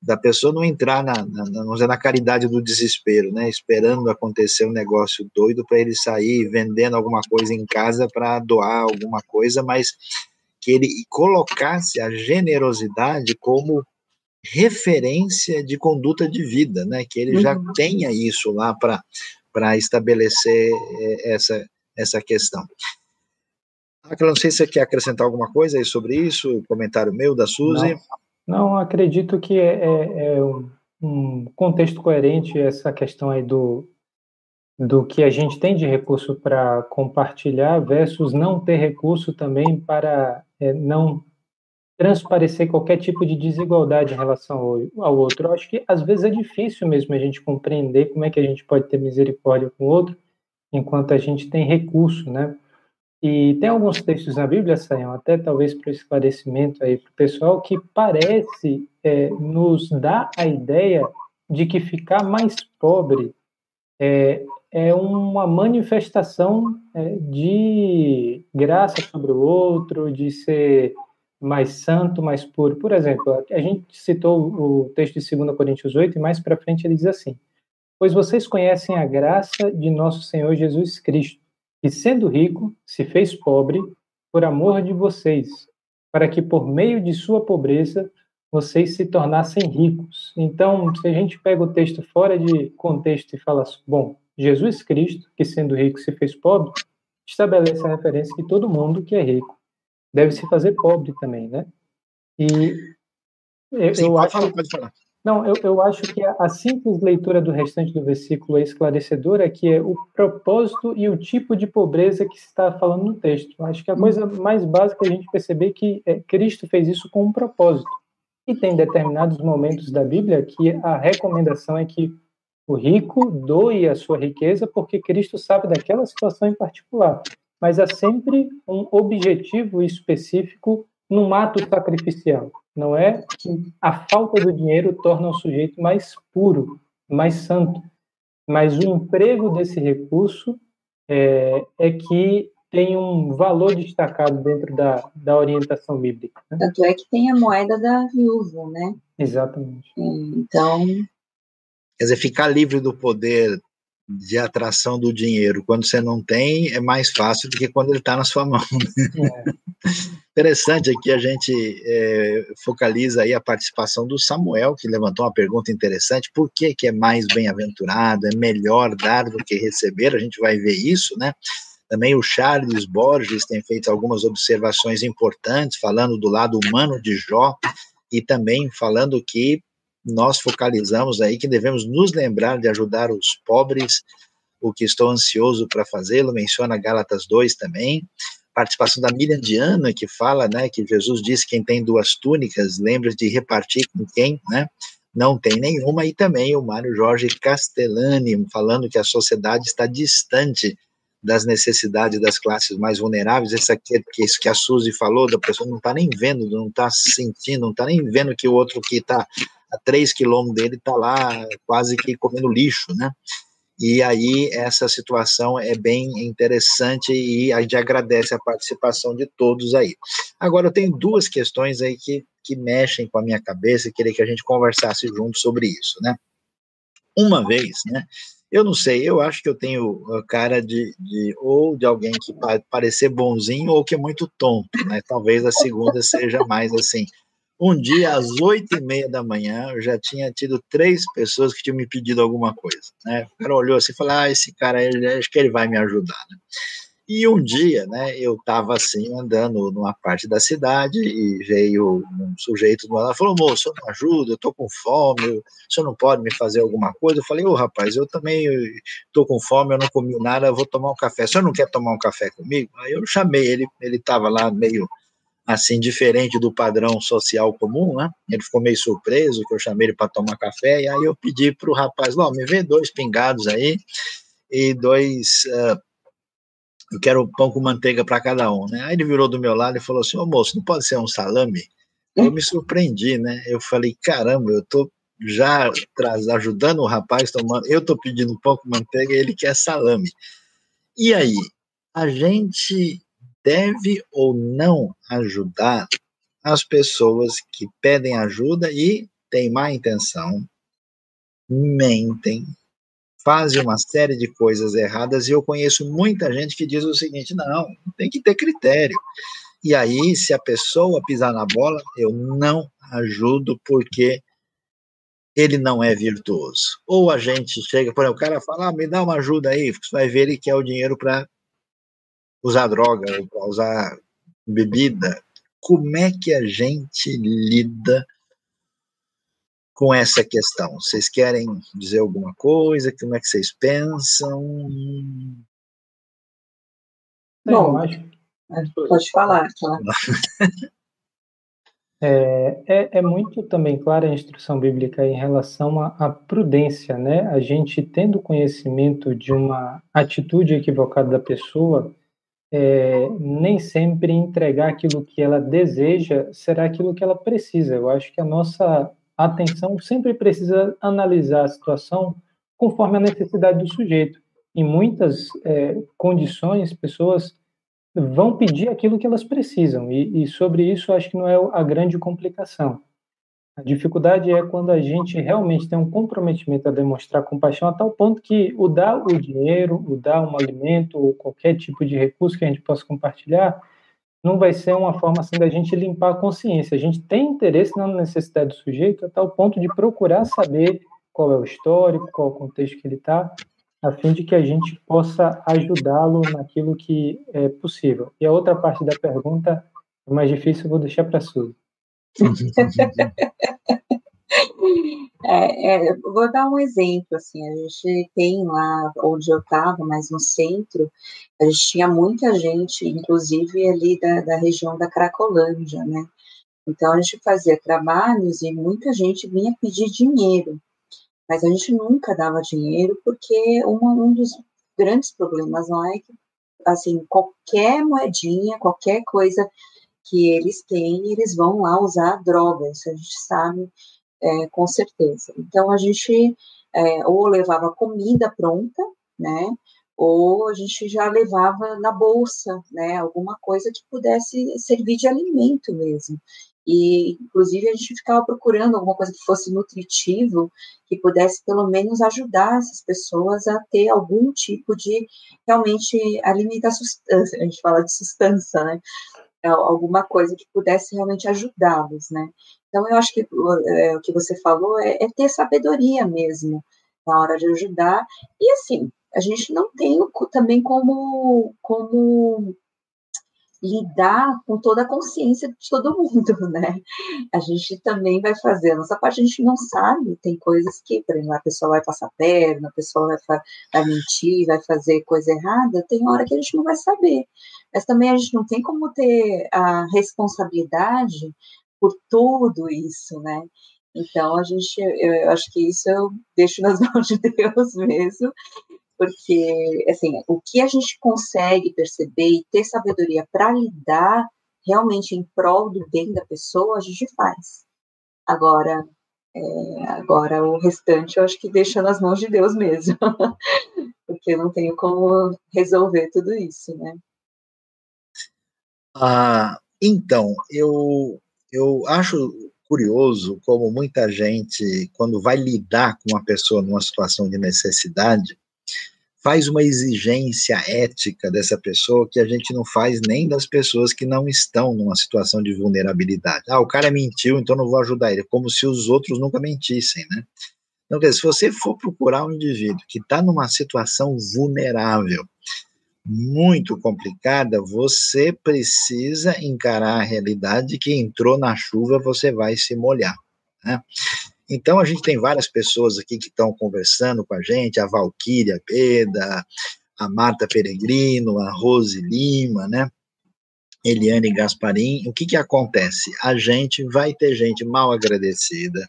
Da pessoa não entrar na, na, na caridade do desespero, né? Esperando acontecer um negócio doido para ele sair vendendo alguma coisa em casa para doar alguma coisa, mas que ele colocasse a generosidade como referência de conduta de vida, né? Que ele já uhum. tenha isso lá para para estabelecer eh, essa essa questão. Aquela, não sei se você quer acrescentar alguma coisa aí sobre isso, comentário meu, da Suzy. Não, não acredito que é, é, é, um contexto coerente essa questão aí do, do que a gente tem de recurso para compartilhar versus não ter recurso também para é, não transparecer qualquer tipo de desigualdade em relação ao, ao outro. Eu acho que às vezes é difícil mesmo a gente compreender como é que a gente pode ter misericórdia com o outro, enquanto a gente tem recurso, né? E tem alguns textos na Bíblia, Sayão, até talvez para esclarecimento aí para o pessoal, que parece é, nos dar a ideia de que ficar mais pobre é, é uma manifestação é, de graça sobre o outro, de ser mais santo, mais puro. Por exemplo, a gente citou o texto de 2 Coríntios 8 e mais para frente ele diz assim: Pois vocês conhecem a graça de nosso Senhor Jesus Cristo, que, sendo rico, se fez pobre por amor de vocês, para que por meio de sua pobreza vocês se tornassem ricos. Então, se a gente pega o texto fora de contexto e fala, assim, bom, Jesus Cristo, que sendo rico se fez pobre, estabelece a referência que todo mundo que é rico deve se fazer pobre também, né? E eu, Sim, eu acho... falar, pode falar. Não, eu, eu acho que a, a, simples leitura do restante do versículo é esclarecedora, que é o propósito e o tipo de pobreza que se está falando no texto. Eu acho que a hum. coisa mais básica é a gente perceber que é, Cristo fez isso com um propósito. E tem determinados momentos da Bíblia que a recomendação é que o rico doe a sua riqueza porque Cristo sabe daquela situação em particular. Mas há sempre um objetivo específico num ato sacrificial não é que a falta do dinheiro torna o sujeito mais puro, mais santo, mas o emprego desse recurso é, é que tem um valor destacado dentro da, da orientação bíblica. Né? Tanto é que tem a moeda da viúva, né? Exatamente. Então. Quer dizer, ficar livre do poder de atração do dinheiro quando você não tem é mais fácil do que quando ele está na sua mão. É. Interessante aqui a gente é, focaliza aí a participação do Samuel, que levantou uma pergunta interessante, por que, que é mais bem-aventurado, é melhor dar do que receber, a gente vai ver isso, né? Também o Charles Borges tem feito algumas observações importantes, falando do lado humano de Jó, e também falando que nós focalizamos aí que devemos nos lembrar de ajudar os pobres, o que estou ansioso para fazê-lo, menciona Gálatas 2 também. Participação da Miriam Diana, que fala né, que Jesus disse: quem tem duas túnicas, lembra de repartir com quem né, não tem nenhuma. E também o Mário Jorge Castellani, falando que a sociedade está distante das necessidades das classes mais vulneráveis, isso aqui, que isso que a Suzy falou, da pessoa não está nem vendo, não está sentindo, não está nem vendo que o outro que está a três quilômetros dele está lá quase que comendo lixo, né? E aí essa situação é bem interessante e a gente agradece a participação de todos aí. Agora eu tenho duas questões aí que, que mexem com a minha cabeça e queria que a gente conversasse junto sobre isso, né? Uma vez, né? Eu não sei, eu acho que eu tenho cara de, de ou de alguém que parecer bonzinho ou que é muito tonto, né? Talvez a segunda seja mais assim. Um dia, às oito e meia da manhã, eu já tinha tido três pessoas que tinham me pedido alguma coisa. Né? O cara olhou assim e falou: Ah, esse cara, ele, acho que ele vai me ajudar. Né? E um dia, né, eu estava assim, andando numa parte da cidade e veio um sujeito do lado e falou: Moço, me ajuda, eu estou com fome, o senhor não pode me fazer alguma coisa? Eu falei: Ô oh, rapaz, eu também estou com fome, eu não comi nada, eu vou tomar um café. O senhor não quer tomar um café comigo? Aí eu chamei ele, ele estava lá meio assim, diferente do padrão social comum, né? Ele ficou meio surpreso que eu chamei ele para tomar café, e aí eu pedi para o rapaz, ó, me vê dois pingados aí, e dois, uh, eu quero pão com manteiga para cada um, né? Aí ele virou do meu lado e falou assim, ô moço, não pode ser um salame? Eu me surpreendi, né? Eu falei, caramba, eu tô já traz, ajudando o rapaz tomando, eu tô pedindo pão com manteiga e ele quer salame. E aí, a gente deve ou não ajudar as pessoas que pedem ajuda e têm má intenção, mentem, fazem uma série de coisas erradas e eu conheço muita gente que diz o seguinte: não, tem que ter critério. E aí, se a pessoa pisar na bola, eu não ajudo porque ele não é virtuoso. Ou a gente chega, por exemplo, o cara fala, ah, me dá uma ajuda aí, você vai ver ele quer o dinheiro para usar droga, para usar bebida, como é que a gente lida com essa questão? Vocês querem dizer alguma coisa? Como é que vocês pensam? Bom, pode falar. Tá? É, é, é, muito também clara a instrução bíblica em relação à, prudência, né? A gente tendo conhecimento de uma atitude equivocada da pessoa, é, nem sempre entregar aquilo que ela deseja será aquilo que ela precisa. Eu acho que a nossa atenção sempre precisa analisar a situação conforme a necessidade do sujeito. Em muitas é, condições, pessoas vão pedir aquilo que elas precisam, e, e sobre isso acho que não é a grande complicação. A dificuldade é quando a gente realmente tem um comprometimento a demonstrar compaixão a tal ponto que o dar o dinheiro, o dar um alimento ou qualquer tipo de recurso que a gente possa compartilhar, não vai ser uma forma assim da gente limpar a consciência. A gente tem interesse na necessidade do sujeito a tal ponto de procurar saber qual é o histórico, qual é o contexto que ele está, a fim de que a gente possa ajudá-lo naquilo que é possível. E a outra parte da pergunta é mais difícil, eu vou deixar para a Suzy. É, é, vou dar um exemplo, assim, a gente tem lá onde eu estava, mais no centro, a gente tinha muita gente, inclusive ali da, da região da Cracolândia, né? Então a gente fazia trabalhos e muita gente vinha pedir dinheiro, mas a gente nunca dava dinheiro porque uma, um dos grandes problemas lá é que, assim, qualquer moedinha, qualquer coisa que eles têm, eles vão lá usar droga, isso a gente sabe é, com certeza. Então, a gente é, ou levava comida pronta, né, ou a gente já levava na bolsa, né, alguma coisa que pudesse servir de alimento mesmo. E, inclusive, a gente ficava procurando alguma coisa que fosse nutritivo, que pudesse, pelo menos, ajudar essas pessoas a ter algum tipo de, realmente, alimenta substância, a gente fala de substância, né? Alguma coisa que pudesse realmente ajudá-los, né? Então, eu acho que é, o que você falou é, é, ter sabedoria mesmo na hora de ajudar. E, assim, a gente não tem também como, como lidar com toda a consciência de todo mundo, né? A gente também vai fazer a nossa parte, a gente não sabe, tem coisas que, por exemplo, a pessoa vai passar perna, a pessoa vai, vai mentir, vai fazer coisa errada, tem hora que a gente não vai saber. Mas também a gente não tem como ter a responsabilidade por tudo isso, né? Então, a gente, eu, eu acho que isso eu deixo nas mãos de Deus mesmo, porque, assim, o que a gente consegue perceber e ter sabedoria para lidar realmente em prol do bem da pessoa, a gente faz. Agora, é, agora o restante eu acho que deixa nas mãos de Deus mesmo, porque eu não tenho como resolver tudo isso, né? Ah, então, eu, eu acho curioso como muita gente, quando vai lidar com uma pessoa numa situação de necessidade, faz uma exigência ética dessa pessoa que a gente não faz nem das pessoas que não estão numa situação de vulnerabilidade. Ah, o cara mentiu, então não vou ajudar ele, como se os outros nunca mentissem, né? Então, se você for procurar um indivíduo que está numa situação vulnerável, muito complicada, você precisa encarar a realidade que entrou na chuva, você vai se molhar. Né? Então, a gente tem várias pessoas aqui que estão conversando com a gente, a Valquíria Beda, a Marta Peregrino, a Rose Lima, né? Eliane Gasparim. O que, que acontece? A gente vai ter gente mal agradecida,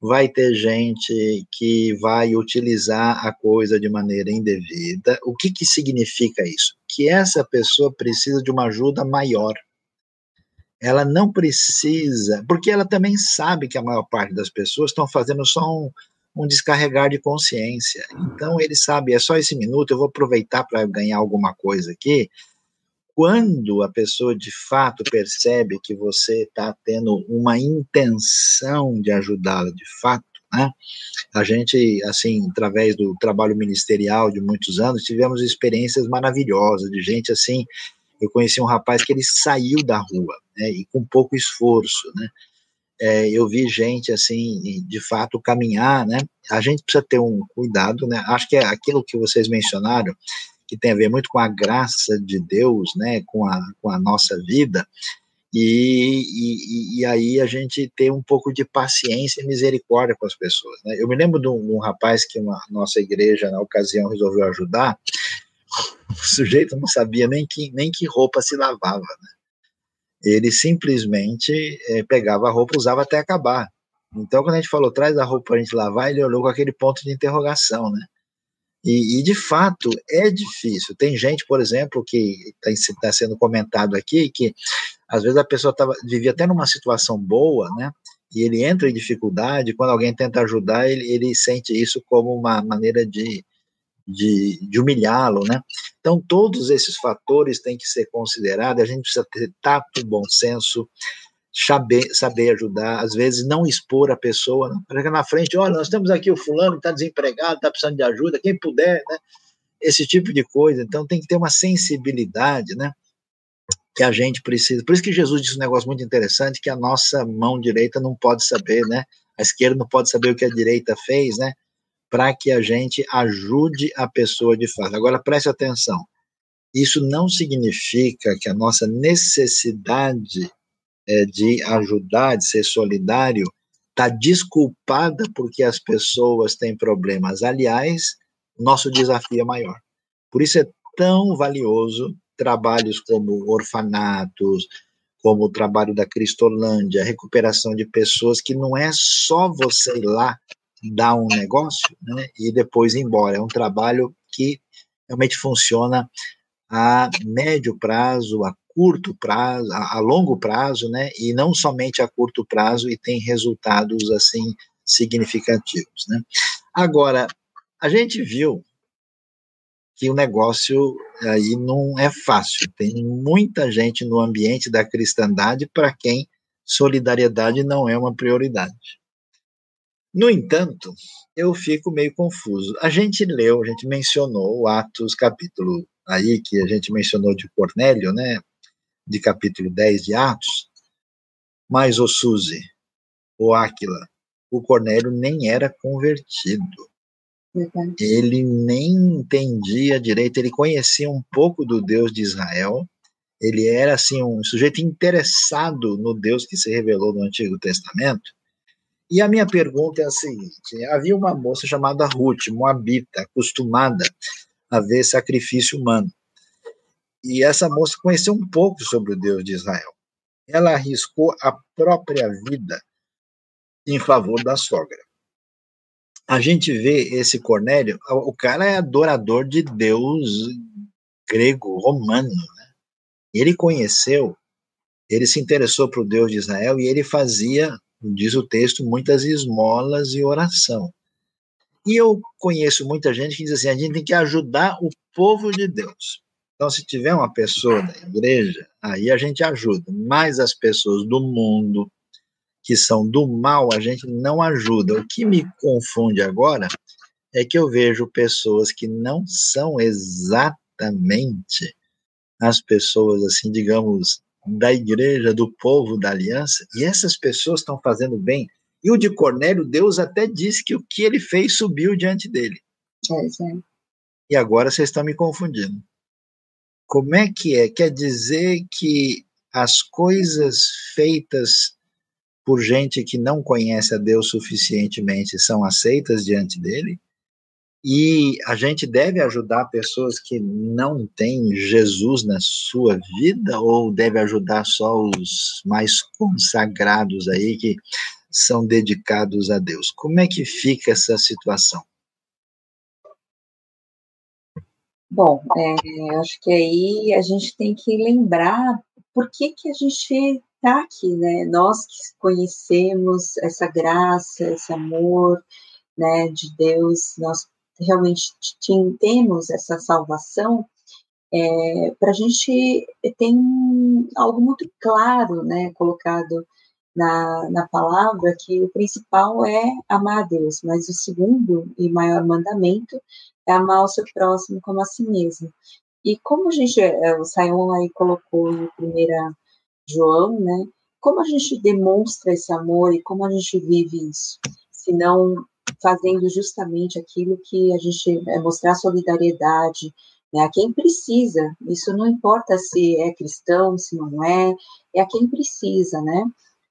vai ter gente que vai utilizar a coisa de maneira indevida. O que, que significa isso? Que essa pessoa precisa de uma ajuda maior ela não precisa, porque ela também sabe que a maior parte das pessoas estão fazendo só um, um descarregar de consciência. Então ele sabe, é só esse minuto, eu vou aproveitar para ganhar alguma coisa aqui. Quando a pessoa de fato percebe que você está tendo uma intenção de ajudá-la de fato, né? A gente, assim, através do trabalho ministerial de muitos anos, tivemos experiências maravilhosas de gente assim eu conheci um rapaz que ele saiu da rua, né, e com pouco esforço, né, é, eu vi gente, assim, de fato, caminhar, né, a gente precisa ter um cuidado, né, acho que é aquilo que vocês mencionaram, que tem a ver muito com a graça de Deus, né, com a, com a nossa vida, e, e, e, aí a gente tem um pouco de paciência e misericórdia com as pessoas. Né? Eu me lembro de um, um rapaz que uma nossa igreja, na ocasião, resolveu ajudar, o sujeito não sabia nem que, nem que roupa se lavava, né? Ele simplesmente é, pegava a roupa, usava até acabar. Então, quando a gente falou, traz a roupa para a gente lavar, ele olhou com aquele ponto de interrogação, né? E, e de fato, é difícil. Tem gente, por exemplo, que está tá sendo comentado aqui, que às vezes a pessoa tava, vivia até numa situação boa, né? E ele entra em dificuldade, quando alguém tenta ajudar, ele, ele sente isso como uma maneira de, de, de humilhá-lo, né? Então, todos esses fatores têm que ser considerados, a gente precisa ter tato, bom senso, saber, saber ajudar, às vezes não expor a pessoa, né? na frente, olha, nós temos aqui o fulano que está desempregado, está precisando de ajuda, quem puder, né? Esse tipo de coisa, então tem que ter uma sensibilidade, né? Que a gente precisa. Por isso que Jesus disse um negócio muito interessante, que a nossa mão direita não pode saber, né? A esquerda não pode saber o que a direita fez, né? Para que a gente ajude a pessoa de fato. Agora, preste atenção: isso não significa que a nossa necessidade é, de ajudar, de ser solidário, está desculpada porque as pessoas têm problemas. Aliás, nosso desafio é maior. Por isso é tão valioso trabalhos como orfanatos, como o trabalho da Cristolândia, recuperação de pessoas, que não é só você ir lá dar um negócio né, e depois ir embora. É um trabalho que realmente funciona a médio prazo, a curto prazo, a, a, longo prazo, né, e não somente a curto prazo e tem resultados assim significativos, né. Agora, a gente viu que o negócio aí não é fácil. Tem muita gente no ambiente da cristandade para quem solidariedade não é uma prioridade. No entanto, eu fico meio confuso. A gente leu, a gente mencionou o Atos capítulo aí que a gente mencionou de Cornélio, né? De capítulo 10 de Atos. Mas o Suzy, o Áquila, o Cornélio nem era convertido. Ele nem entendia direito, ele conhecia um pouco do Deus de Israel, ele era assim um sujeito interessado no Deus que se revelou no Antigo Testamento. E a minha pergunta é a seguinte: havia uma moça chamada Ruth, moabita, acostumada a ver sacrifício humano. E essa moça conheceu um pouco sobre o Deus de Israel. Ela arriscou a própria vida em favor da sogra. A gente vê esse Cornélio, o cara é adorador de Deus grego, romano, né? Ele conheceu, ele se interessou para o Deus de Israel e ele fazia, diz o texto, muitas esmolas e oração. E eu conheço muita gente que diz assim: a gente tem que ajudar o povo de Deus. Então, se tiver uma pessoa da igreja, aí a gente ajuda. Mas as pessoas do mundo, que são do mal, a gente não ajuda. O que me confunde agora é que eu vejo pessoas que não são exatamente as pessoas, assim, digamos, da igreja, do povo da aliança, e essas pessoas estão fazendo bem. E o de Cornélio, Deus até disse que o que ele fez subiu diante dele. É, é. E agora vocês estão me confundindo. Como é que é? Quer dizer que as coisas feitas por gente que não conhece a Deus suficientemente são aceitas diante dele? E a gente deve ajudar pessoas que não têm Jesus na sua vida ou deve ajudar só os mais consagrados aí que são dedicados a Deus? Como é que fica essa situação? Bom, é, acho que aí a gente tem que lembrar por que, que a gente está aqui, né? Nós que conhecemos essa graça, esse amor, né, de Deus, nós realmente temos essa salvação, é, para a gente tem algo muito claro, né, colocado na, na palavra, que o principal é amar a Deus, mas o segundo e maior mandamento é amar o seu próximo como a si mesmo. E como a gente, é, o Sayão aí colocou em primeira João, né, como a gente demonstra esse amor e como a gente vive isso, se não fazendo justamente aquilo que a gente é mostrar solidariedade né, a quem precisa. Isso não importa se é cristão, se não é, é a quem precisa, né?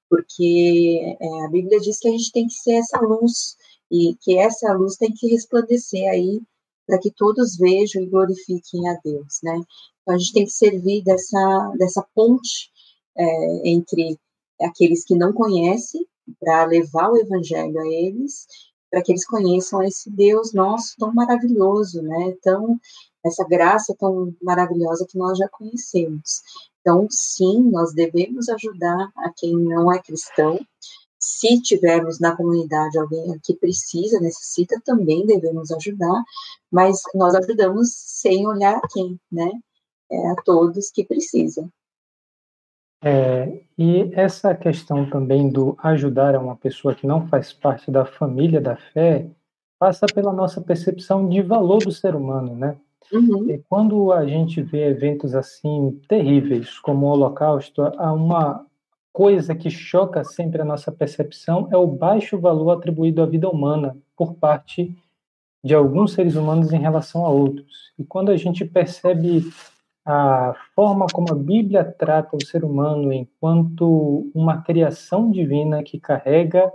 Porque é, a Bíblia diz que a gente tem que ser essa luz e que essa luz tem que resplandecer aí para que todos vejam e glorifiquem a Deus, né? Então a gente tem que servir dessa dessa ponte é, entre aqueles que não conhecem para levar o evangelho a eles para que eles conheçam esse Deus nosso tão maravilhoso, né? Tão essa graça tão maravilhosa que nós já conhecemos. Então, sim, nós devemos ajudar a quem não é cristão. Se tivermos na comunidade alguém que precisa, necessita, também devemos ajudar, mas nós ajudamos sem olhar a quem, né? É a todos que precisam. É, e essa questão também do ajudar a uma pessoa que não faz parte da família da fé passa pela nossa percepção de valor do ser humano, né? Uhum. E quando a gente vê eventos assim terríveis, como o Holocausto, há uma coisa que choca sempre a nossa percepção é o baixo valor atribuído à vida humana por parte de alguns seres humanos em relação a outros. E quando a gente percebe a forma como a Bíblia trata o ser humano enquanto uma criação divina que carrega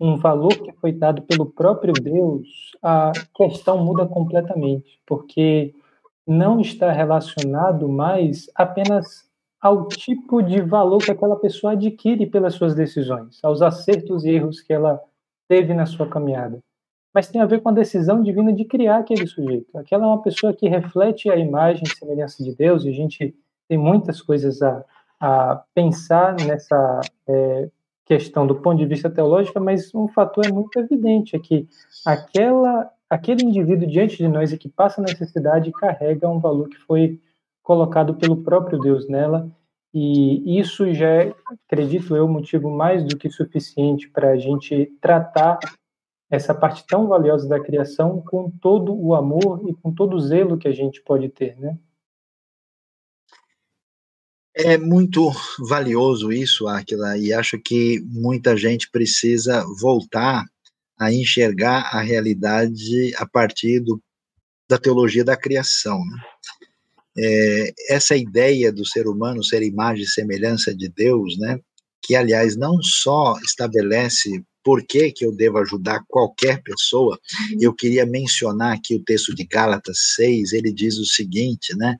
um valor que foi dado pelo próprio Deus, a questão muda completamente, porque não está relacionado mais apenas ao tipo de valor que aquela pessoa adquire pelas suas decisões, aos acertos e erros que ela teve na sua caminhada mas tem a ver com a decisão divina de criar aquele sujeito. Aquela é uma pessoa que reflete a imagem e semelhança de Deus, e a gente tem muitas coisas a, a pensar nessa é, questão do ponto de vista teológico, mas um fator é muito evidente, é que aquela, aquele indivíduo diante de nós e que passa necessidade carrega um valor que foi colocado pelo próprio Deus nela, e isso já é, acredito eu, motivo mais do que suficiente para a gente tratar essa parte tão valiosa da criação com todo o amor e com todo o zelo que a gente pode ter, né? É muito valioso isso, Aquila, e acho que muita gente precisa voltar a enxergar a realidade a partir do, da teologia da criação. Né? É, essa ideia do ser humano ser imagem e semelhança de Deus, né, que aliás não só estabelece por que, que eu devo ajudar qualquer pessoa, uhum. eu queria mencionar aqui o texto de Gálatas 6, ele diz o seguinte, né,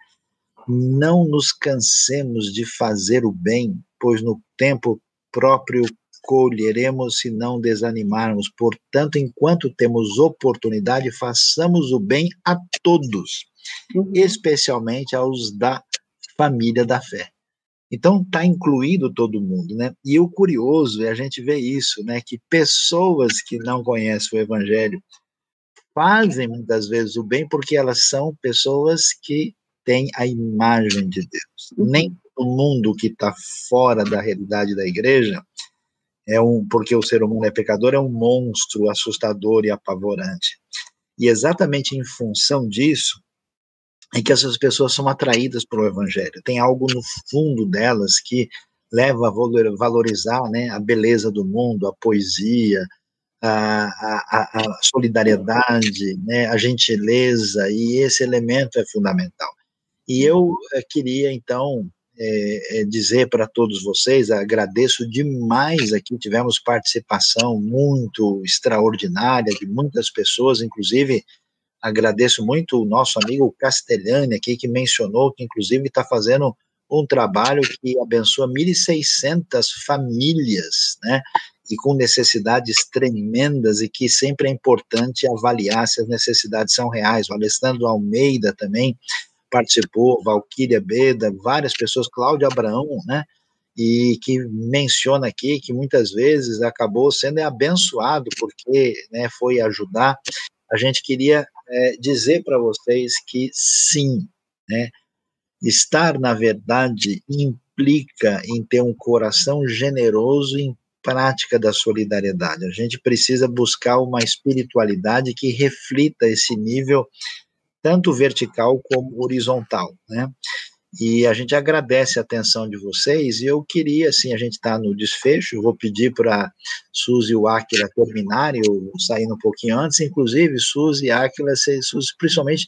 não nos cansemos de fazer o bem, pois no tempo próprio colheremos se não desanimarmos. Portanto, enquanto temos oportunidade, façamos o bem a todos, uhum. especialmente aos da família da fé. Então está incluído todo mundo, né? E o curioso é a gente ver isso, né? Que pessoas que não conhecem o Evangelho fazem muitas vezes o bem porque elas são pessoas que têm a imagem de Deus. Uhum. Nem o mundo que está fora da realidade da igreja é um porque o ser humano é pecador é um monstro assustador e apavorante. E exatamente em função disso é que essas pessoas são atraídas pelo evangelho. Tem algo no fundo delas que leva a valorizar né, a beleza do mundo, a poesia, a, a, a solidariedade, né, a gentileza, e esse elemento é fundamental. E eu eh, queria, então, é, é, dizer para todos vocês, agradeço demais aqui, tivemos participação muito extraordinária de muitas pessoas, inclusive agradeço muito o nosso amigo Castellani aqui, que mencionou que inclusive está fazendo um trabalho que abençoa 1.600 famílias, né, e com necessidades tremendas e que sempre é importante avaliar se as necessidades são reais. O Alessandro Almeida também participou, Valquíria Beda, várias pessoas, Cláudio Abraão, né? E que menciona aqui que muitas vezes acabou sendo abençoado porque né, foi ajudar. A gente queria é, dizer para vocês que sim, né? Estar na verdade implica em ter um coração generoso em prática da solidariedade. A gente precisa buscar uma espiritualidade que reflita esse nível tanto vertical como horizontal, né? E a gente agradece a atenção de vocês. E eu queria, assim, a gente está no desfecho, vou pedir para Suzy e o Aquila terminarem, eu saindo um pouquinho antes, inclusive Suzy e Aquila, Suzy, principalmente,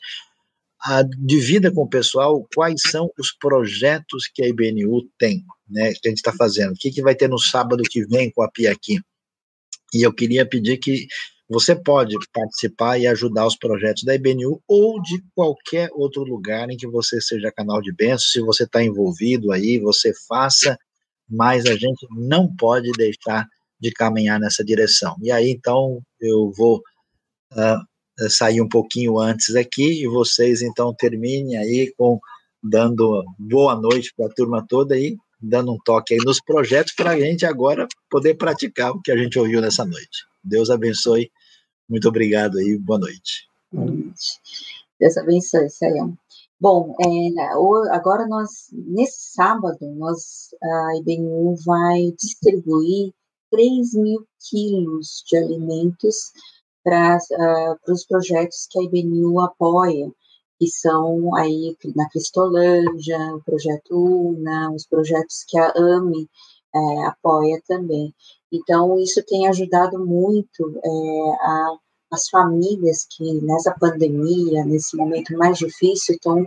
a, divida com o pessoal quais são os projetos que a IBNU tem, né, que a gente está fazendo, o que, que vai ter no sábado que vem com a Pia aqui. E eu queria pedir que você pode participar e ajudar os projetos da IBNU ou de qualquer outro lugar em que você seja canal de bênção. Se você está envolvido aí, você faça, mas a gente não pode deixar de caminhar nessa direção. E aí, então, eu vou uh, sair um pouquinho antes aqui e vocês, então, terminem aí com dando boa noite para a turma toda aí, dando um toque aí nos projetos para a gente agora poder praticar o que a gente ouviu nessa noite. Deus abençoe. Muito obrigado aí. Boa noite. Boa noite. Deus abençoe, Sayão. Bom, é, agora nós, nesse sábado, nós, a IBNU vai distribuir 3 mil quilos de alimentos para uh, os projetos que a IBNU apoia, que são aí na Cristolândia, o projeto UNA, os projetos que a AME é, apoia também. Então, isso tem ajudado muito é, a, as famílias que nessa pandemia, nesse momento mais difícil, estão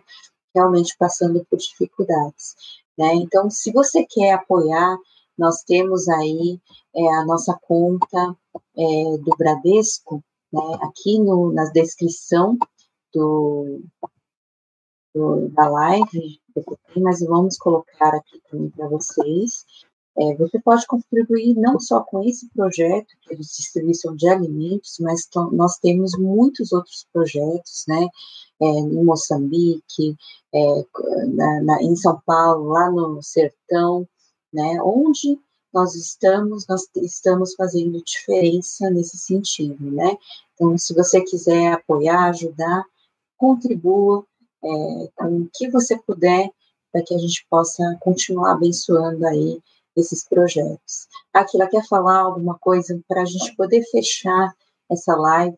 realmente passando por dificuldades. Né? Então, se você quer apoiar, nós temos aí é, a nossa conta é, do Bradesco, né, aqui no, na descrição do, do, da live, mas vamos colocar aqui também para vocês. É, você pode contribuir não só com esse projeto, que é de distribuição de alimentos, mas nós temos muitos outros projetos, né, é, em Moçambique, é, na, na, em São Paulo, lá no Sertão, né, onde nós estamos, nós estamos fazendo diferença nesse sentido, né, então, se você quiser apoiar, ajudar, contribua é, com o que você puder, para que a gente possa continuar abençoando aí esses projetos. Aquila quer falar alguma coisa para a gente poder fechar essa live?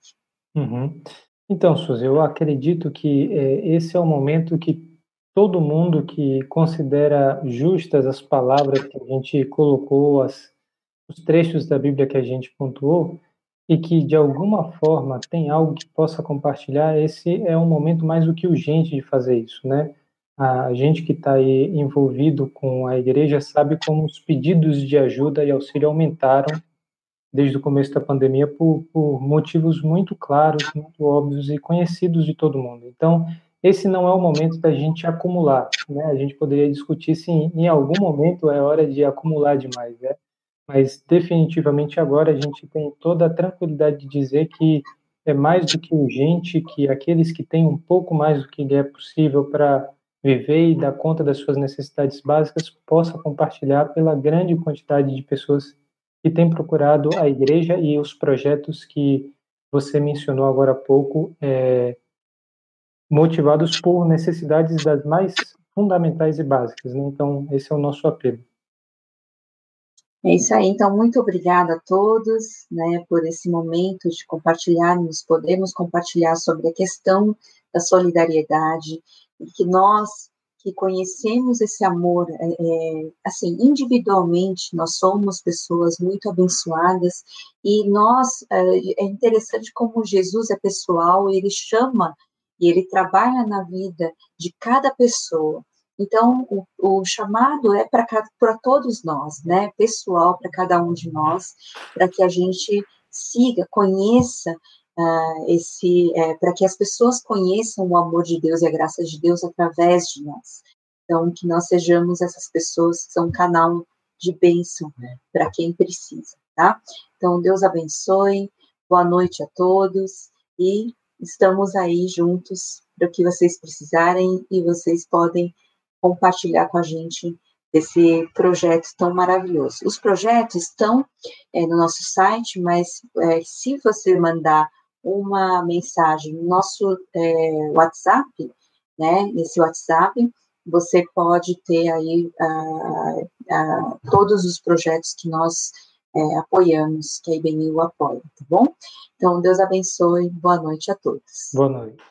Uhum. Então, Suzy, eu acredito que é, esse é o momento que todo mundo que considera justas as palavras que a gente colocou, as, os trechos da Bíblia que a gente pontuou, e que de alguma forma tem algo que possa compartilhar, esse é um momento mais do que urgente de fazer isso, né? A gente que está aí envolvido com a igreja sabe como os pedidos de ajuda e auxílio aumentaram desde o começo da pandemia por, por motivos muito claros, muito óbvios e conhecidos de todo mundo. Então, esse não é o momento da gente acumular, né? A gente poderia discutir se em, em algum momento é hora de acumular demais, né? Mas definitivamente agora a gente tem toda a tranquilidade de dizer que é mais do que urgente que aqueles que têm um pouco mais do que é possível para viver e dar conta das suas necessidades básicas possa compartilhar pela grande quantidade de pessoas que têm procurado a igreja e os projetos que você mencionou agora há pouco, é, motivados por necessidades das mais fundamentais e básicas. Né? Então, esse é o nosso apelo. É isso aí, então, muito obrigada a todos, né, por esse momento de compartilharmos, podemos compartilhar sobre a questão da solidariedade, e que nós que conhecemos esse amor, é, é, assim, individualmente, nós somos pessoas muito abençoadas, e nós, é, é interessante como Jesus é pessoal, ele chama e ele trabalha na vida de cada pessoa. Então, o, o chamado é para todos nós, né? Pessoal, para cada um de nós, para que a gente siga, conheça uh, esse, é, para que as pessoas conheçam o amor de Deus e a graça de Deus através de nós. Então, que nós sejamos essas pessoas que são um canal de bênção para quem precisa, tá? Então, Deus abençoe, boa noite a todos e estamos aí juntos para o que vocês precisarem e vocês podem compartilhar com a gente desse projeto tão maravilhoso. Os projetos estão é, no nosso site, mas é, se você mandar uma mensagem no nosso é, WhatsApp, né, nesse WhatsApp, você pode ter aí uh, uh, todos os projetos que nós é, apoiamos, que a IBNU apoia, tá bom? Então, Deus abençoe, boa noite a todos. Boa noite.